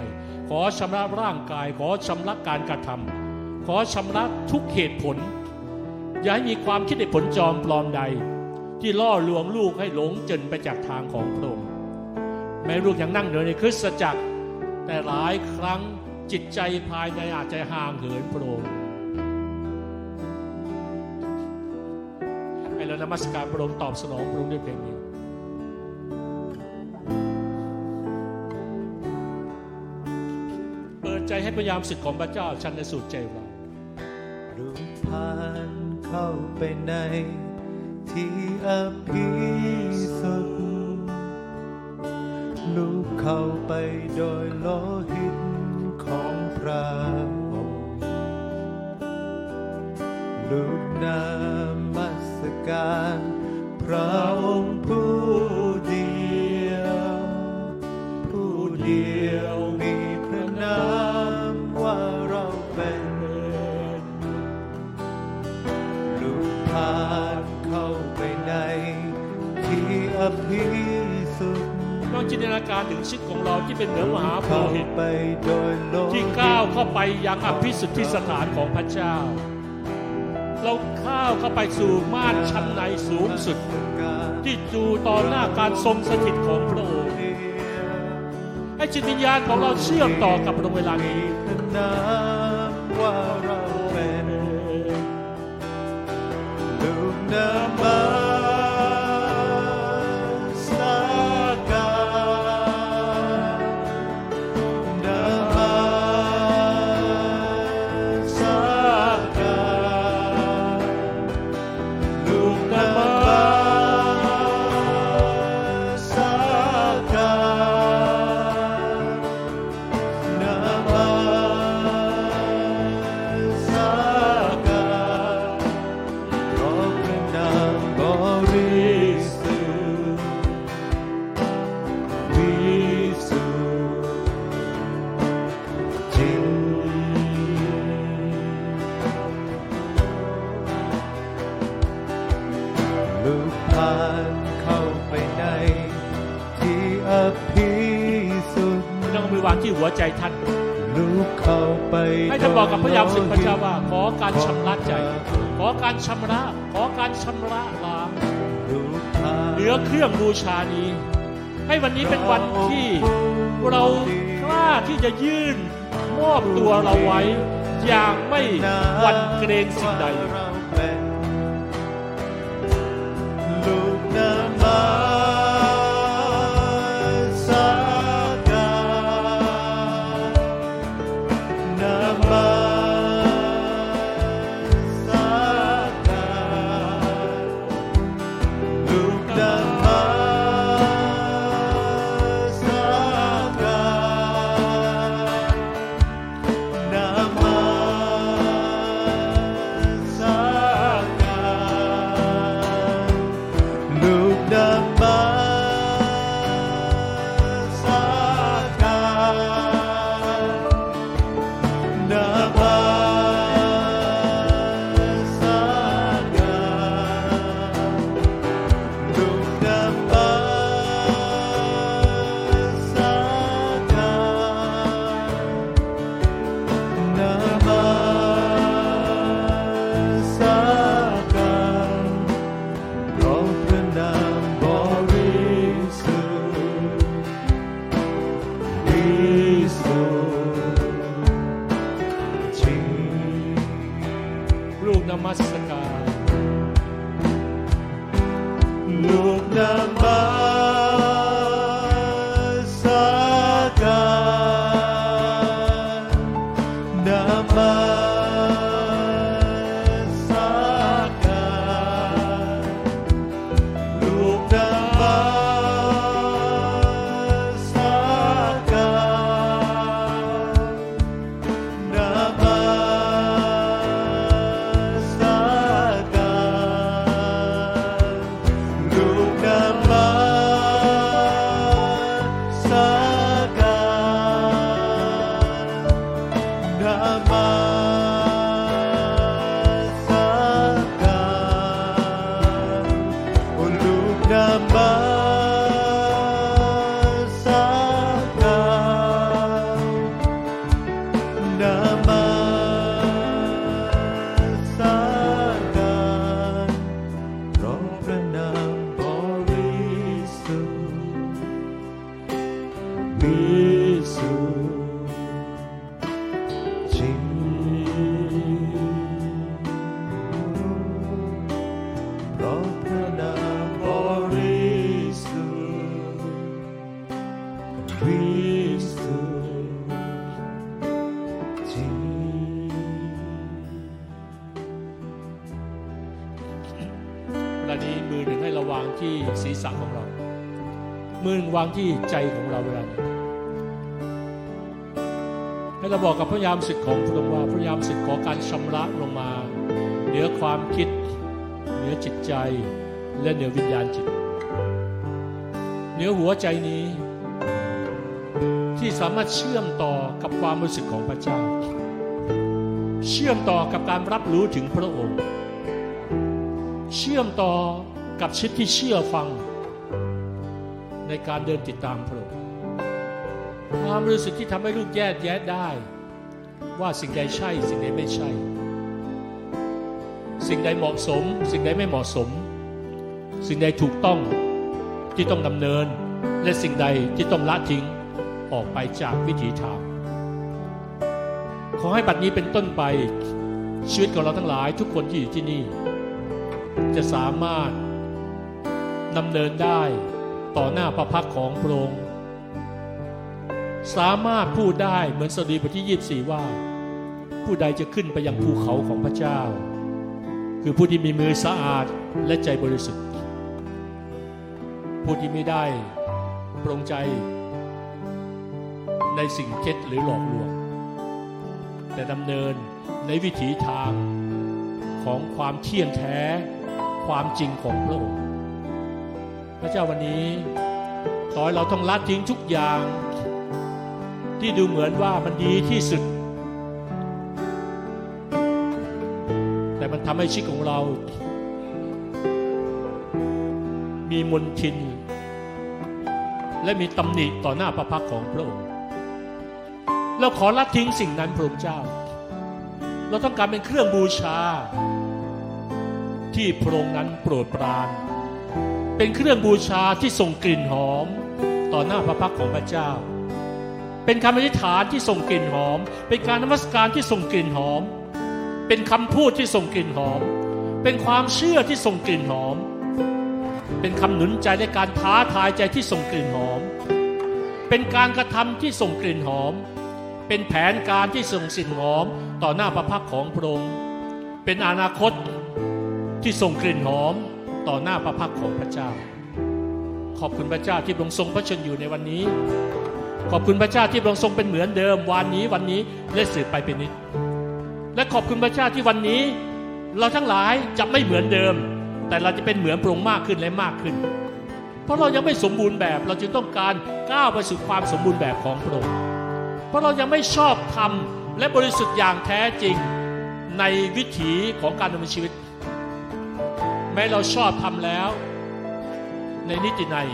A: ขอชำระร่างกาย ขอชำระการกระทำขอชำระทุกเหตุผล อย่าให้มีความคิดในผลจอมปลอมใด ที่ล่อลวงลูกให้หลงจนไปจากทางของพระองค์ แม้ลูกยังนั่งเดินในคริสตจักร แต่หลายครั้งจิตใจภายในอาจจะห่างเหินพระองให้เรานมัสการพระองค์ตอบสนองพระองค์ด้วยเพลงนี้เปิดใจให้พยายามสึกของพระเจ้าชันในสุดใจเรา
B: ลูกผ่านเข้าไปในที่อภิสุทธิ ลูกเข้าไปโดยโลหิตของพระองค์ลูกนามัสการพระ กา
A: รถึงชีวิตของเราที่เป็นเหมือนมหาโพหิตที่ก้าวเข้าไปยังอภิสุทธิสถานของพระเจ้า เราข้าวเข้าไปสู่ม่านชั้นในสูงสุด ที่จูต่อหน้าการทรงสถิตของพระองค์ให้จิตวิญญาณของเราเชื่อมต่อกับพระองเวลานี้
B: ว่าเราเป็นลูกนา
A: ชา
B: นี้
A: ให้วันนี้เป็นวันที่เรากล้าที่จะยื่นมอบตัวเราไว้
B: อย่างไม่หวั่นเกรงสิ่งใด
A: ที่
B: ใจของเราเวลานี้ให้เราบอกกับพระยามสิทธิ์ของพระองค์ว่าพระยามสิทธิ์ขอการชำระลงมา เหนือความคิด เหนือจิตใจและเหนือวิญญาณจิต เหนือหัวใจนี้ ที่สามารถเชื่อมต่อกับความรู้สึกของพระเจ้า เชื่อมต่อกับการรับรู้ถึงพระองค์ เชื่อมต่อกับชีวิตที่เชื่อฟัง ในการเดินติดตามพระองค์ความรู้สึกที่ทำให้ลูกแยกแยะได้ ว่าสิ่งใดใช่สิ่งใดไม่ใช่ สิ่งใดเหมาะสม สิ่งใดไม่เหมาะสม สิ่งใดถูกต้องที่ต้องดำเนิน และสิ่งใดที่ต้องละทิ้งออกไปจากวิถีทางขอให้บัดนี้เป็นต้นไปชีวิตของเราทั้งหลายทุกคนที่อยู่ที่นี่ จะสามารถดำเนินได้ ต่อหน้าพระพักของพระองค์สามารถพูดได้เหมือนสดีบทที่ 24 ว่า ผู้ใดจะขึ้นไปยังภูเขาของพระเจ้า คือผู้ที่มีมือสะอาดและใจบริสุทธิ์ ผู้ที่ไม่ได้ปรงใจในสิ่งเท็จหรือหลอกลวง แต่ดำเนินในวิถีทางของความเที่ยงแท้ ความจริงของพระองค์ พระเจ้าวันนี้ขอให้เราต้องละทิ้งทุกอย่าง ที่ดูเหมือนว่ามันดีที่สุด แต่มันทำให้ชีวิตของเรา มีมนทิน และมีตำหนิต่อหน้าพระพักของพระองค์เราขอละทิ้งสิ่งนั้นพระองค์เจ้า เราต้องการเป็นเครื่องบูชา ที่พระองค์นั้นโปรดปราน เป็นเครื่องบูชาที่ส่งกลิ่นหอม ต่อหน้าพระพักของพระเจ้า
A: เป็นคำอธิษฐานที่ส่งกลิ่นหอม เป็นการนมัสการที่ส่งกลิ่นหอม เป็นคำพูดที่ส่งกลิ่นหอม เป็นความเชื่อที่ส่งกลิ่นหอม เป็นคำหนุนใจในการท้าทายใจที่ส่งกลิ่นหอม เป็นการกระทำที่ส่งกลิ่นหอม เป็นแผนการที่ส่งสิ่งหอม ต่อหน้าพระพักของพระองค์ เป็นอนาคตที่ส่งกลิ่นหอม ต่อหน้าพระพักของพระเจ้า ขอบคุณพระเจ้าที่ทรงทรงพระชนอยู่ในวันนี้ ขอบคุณพระเจ้าที่ทรงทรงเป็นเหมือนเดิมวันนี้วันนี้และสืบไปเป็นนิจและขอบคุณพระเจ้าที่วันนี้ เราทั้งหลายจะไม่เหมือนเดิม แต่เราจะเป็นเหมือนพระองค์มากขึ้นและมากขึ้น เพราะเรายังไม่สมบูรณ์แบบเราจึงต้องการก้าวไปสู่ความสมบูรณ์แบบของพระองค์เพราะเรายังไม่ชอบทำและบริสุทธิ์อย่างแท้จริงในวิถีของการดำเนินชีวิต ม้เราชอบทำแล้ว ในนิตินัย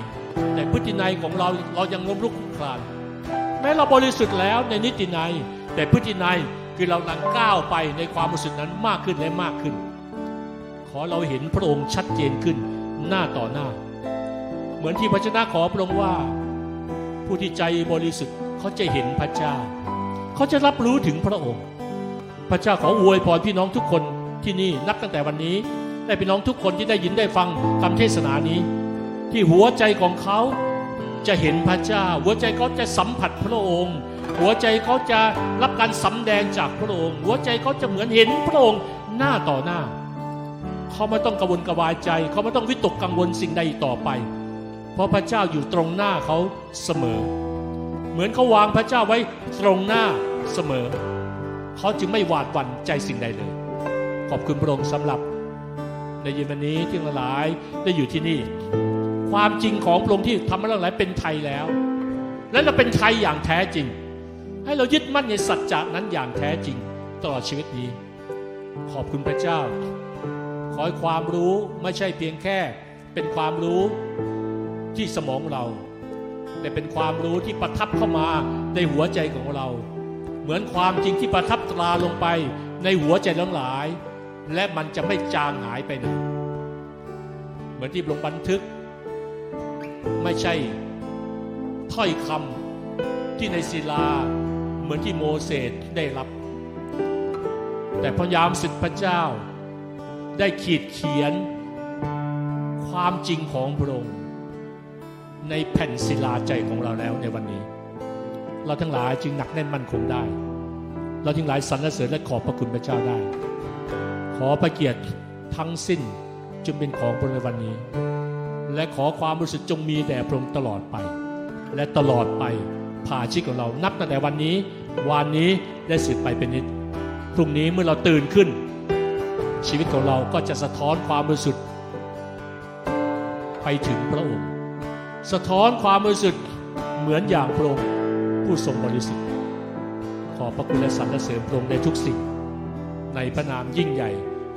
A: แต่พฤตินัยของเราเรายังล้มลุกคลุกคลานแม้เราบริสุทธิ์แล้วในนิตินัย แต่พฤตินัยคือเราลังก้าวไปในความบริสุทธิ์นั้นมากขึ้นและมากขึ้น ขอเราเห็นพระองค์ชัดเจนขึ้นหน้าต่อหน้า เหมือนที่พระเจ้าขอพระองค์ว่า ผู้ที่ใจบริสุทธิ์เขาจะเห็นพระเจ้า เขาจะรับรู้ถึงพระองค์ พระเจ้าขออวยพรพี่น้องทุกคนที่นี่นับตั้งแต่วันนี้ ได้พี่น้องทุกคนที่ได้ยินได้ฟังคำเทศนานี้ ที่หัวใจของเขาจะเห็นพระเจ้า หัวใจเขาจะสัมผัสพระองค์ หัวใจเขาจะรับการสำแดงจากพระองค์ หัวใจเขาจะเหมือนเห็นพระองค์หน้าต่อหน้า เขาไม่ต้องกังวลกระวายใจ เขาไม่ต้องวิตกกังวลสิ่งใดต่อไป เพราะพระเจ้าอยู่ตรงหน้าเขาเสมอ เหมือนเขาวางพระเจ้าไว้ตรงหน้าเสมอ เขาจึงไม่หวาดหวั่นใจสิ่งใดเลย ขอบคุณพระองค์สำหรับ ในเย็นวันนี้ที่หลายได้อยู่ที่นี่ ความจริงของพระองค์ที่ทำให้เราหลายเป็นไทยแล้ว และเราเป็นไทยอย่างแท้จริง ให้เรายึดมั่นในสัจจะนั้นอย่างแท้จริงตลอดชีวิตนี้ ขอบคุณพระเจ้า ขอให้ความรู้ไม่ใช่เพียงแค่ เป็นความรู้ที่สมองเรา แต่เป็นความรู้ที่ประทับเข้ามาในหัวใจของเรา เหมือนความจริงที่ประทับตราลงไปในหัวใจทั้งหลาย และมันจะไม่จางหายไปไหนเหมือนที่ลงบันทึก ไม่ใช่ถ้อยคำที่ในศิลา เหมือนที่โมเสสได้รับ แต่พยายามสิทธิพระเจ้า ได้ขีดเขียน ความจริงของพระองค์ในแผ่นศิลาใจของเราแล้วในวันนี้ เราทั้งหลายจึงหนักแน่นมั่นคงได้ เราทั้งหลายสรรเสริญและขอบพระคุณพระเจ้าได้ ขอพระเกียรติทั้งสิ้นจึงเป็นของพระในวันนี้ และขอความบริสุทธิ์จงมีแด่พระองค์ตลอดไป และตลอดไปผ่าชีวิตของเรานับตั้งแต่วันนี้ วันนี้ได้สืบไปเป็นนิดพรุ่งนี้เมื่อเราตื่นขึ้น ชีวิตของเราก็จะสะท้อนความบริสุทธิ์ไปถึงพระองค์ สะท้อนความบริสุทธิ์เหมือนอย่างพระองค์ผู้ทรงบริสุทธิ์ขอพระคุณและสรรเสริญพระองค์ในทุกสิ่ง ในพระนามยิ่งใหญ่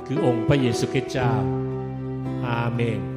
A: คือองค์พระเยซูคริสต์เจ้า อาเมน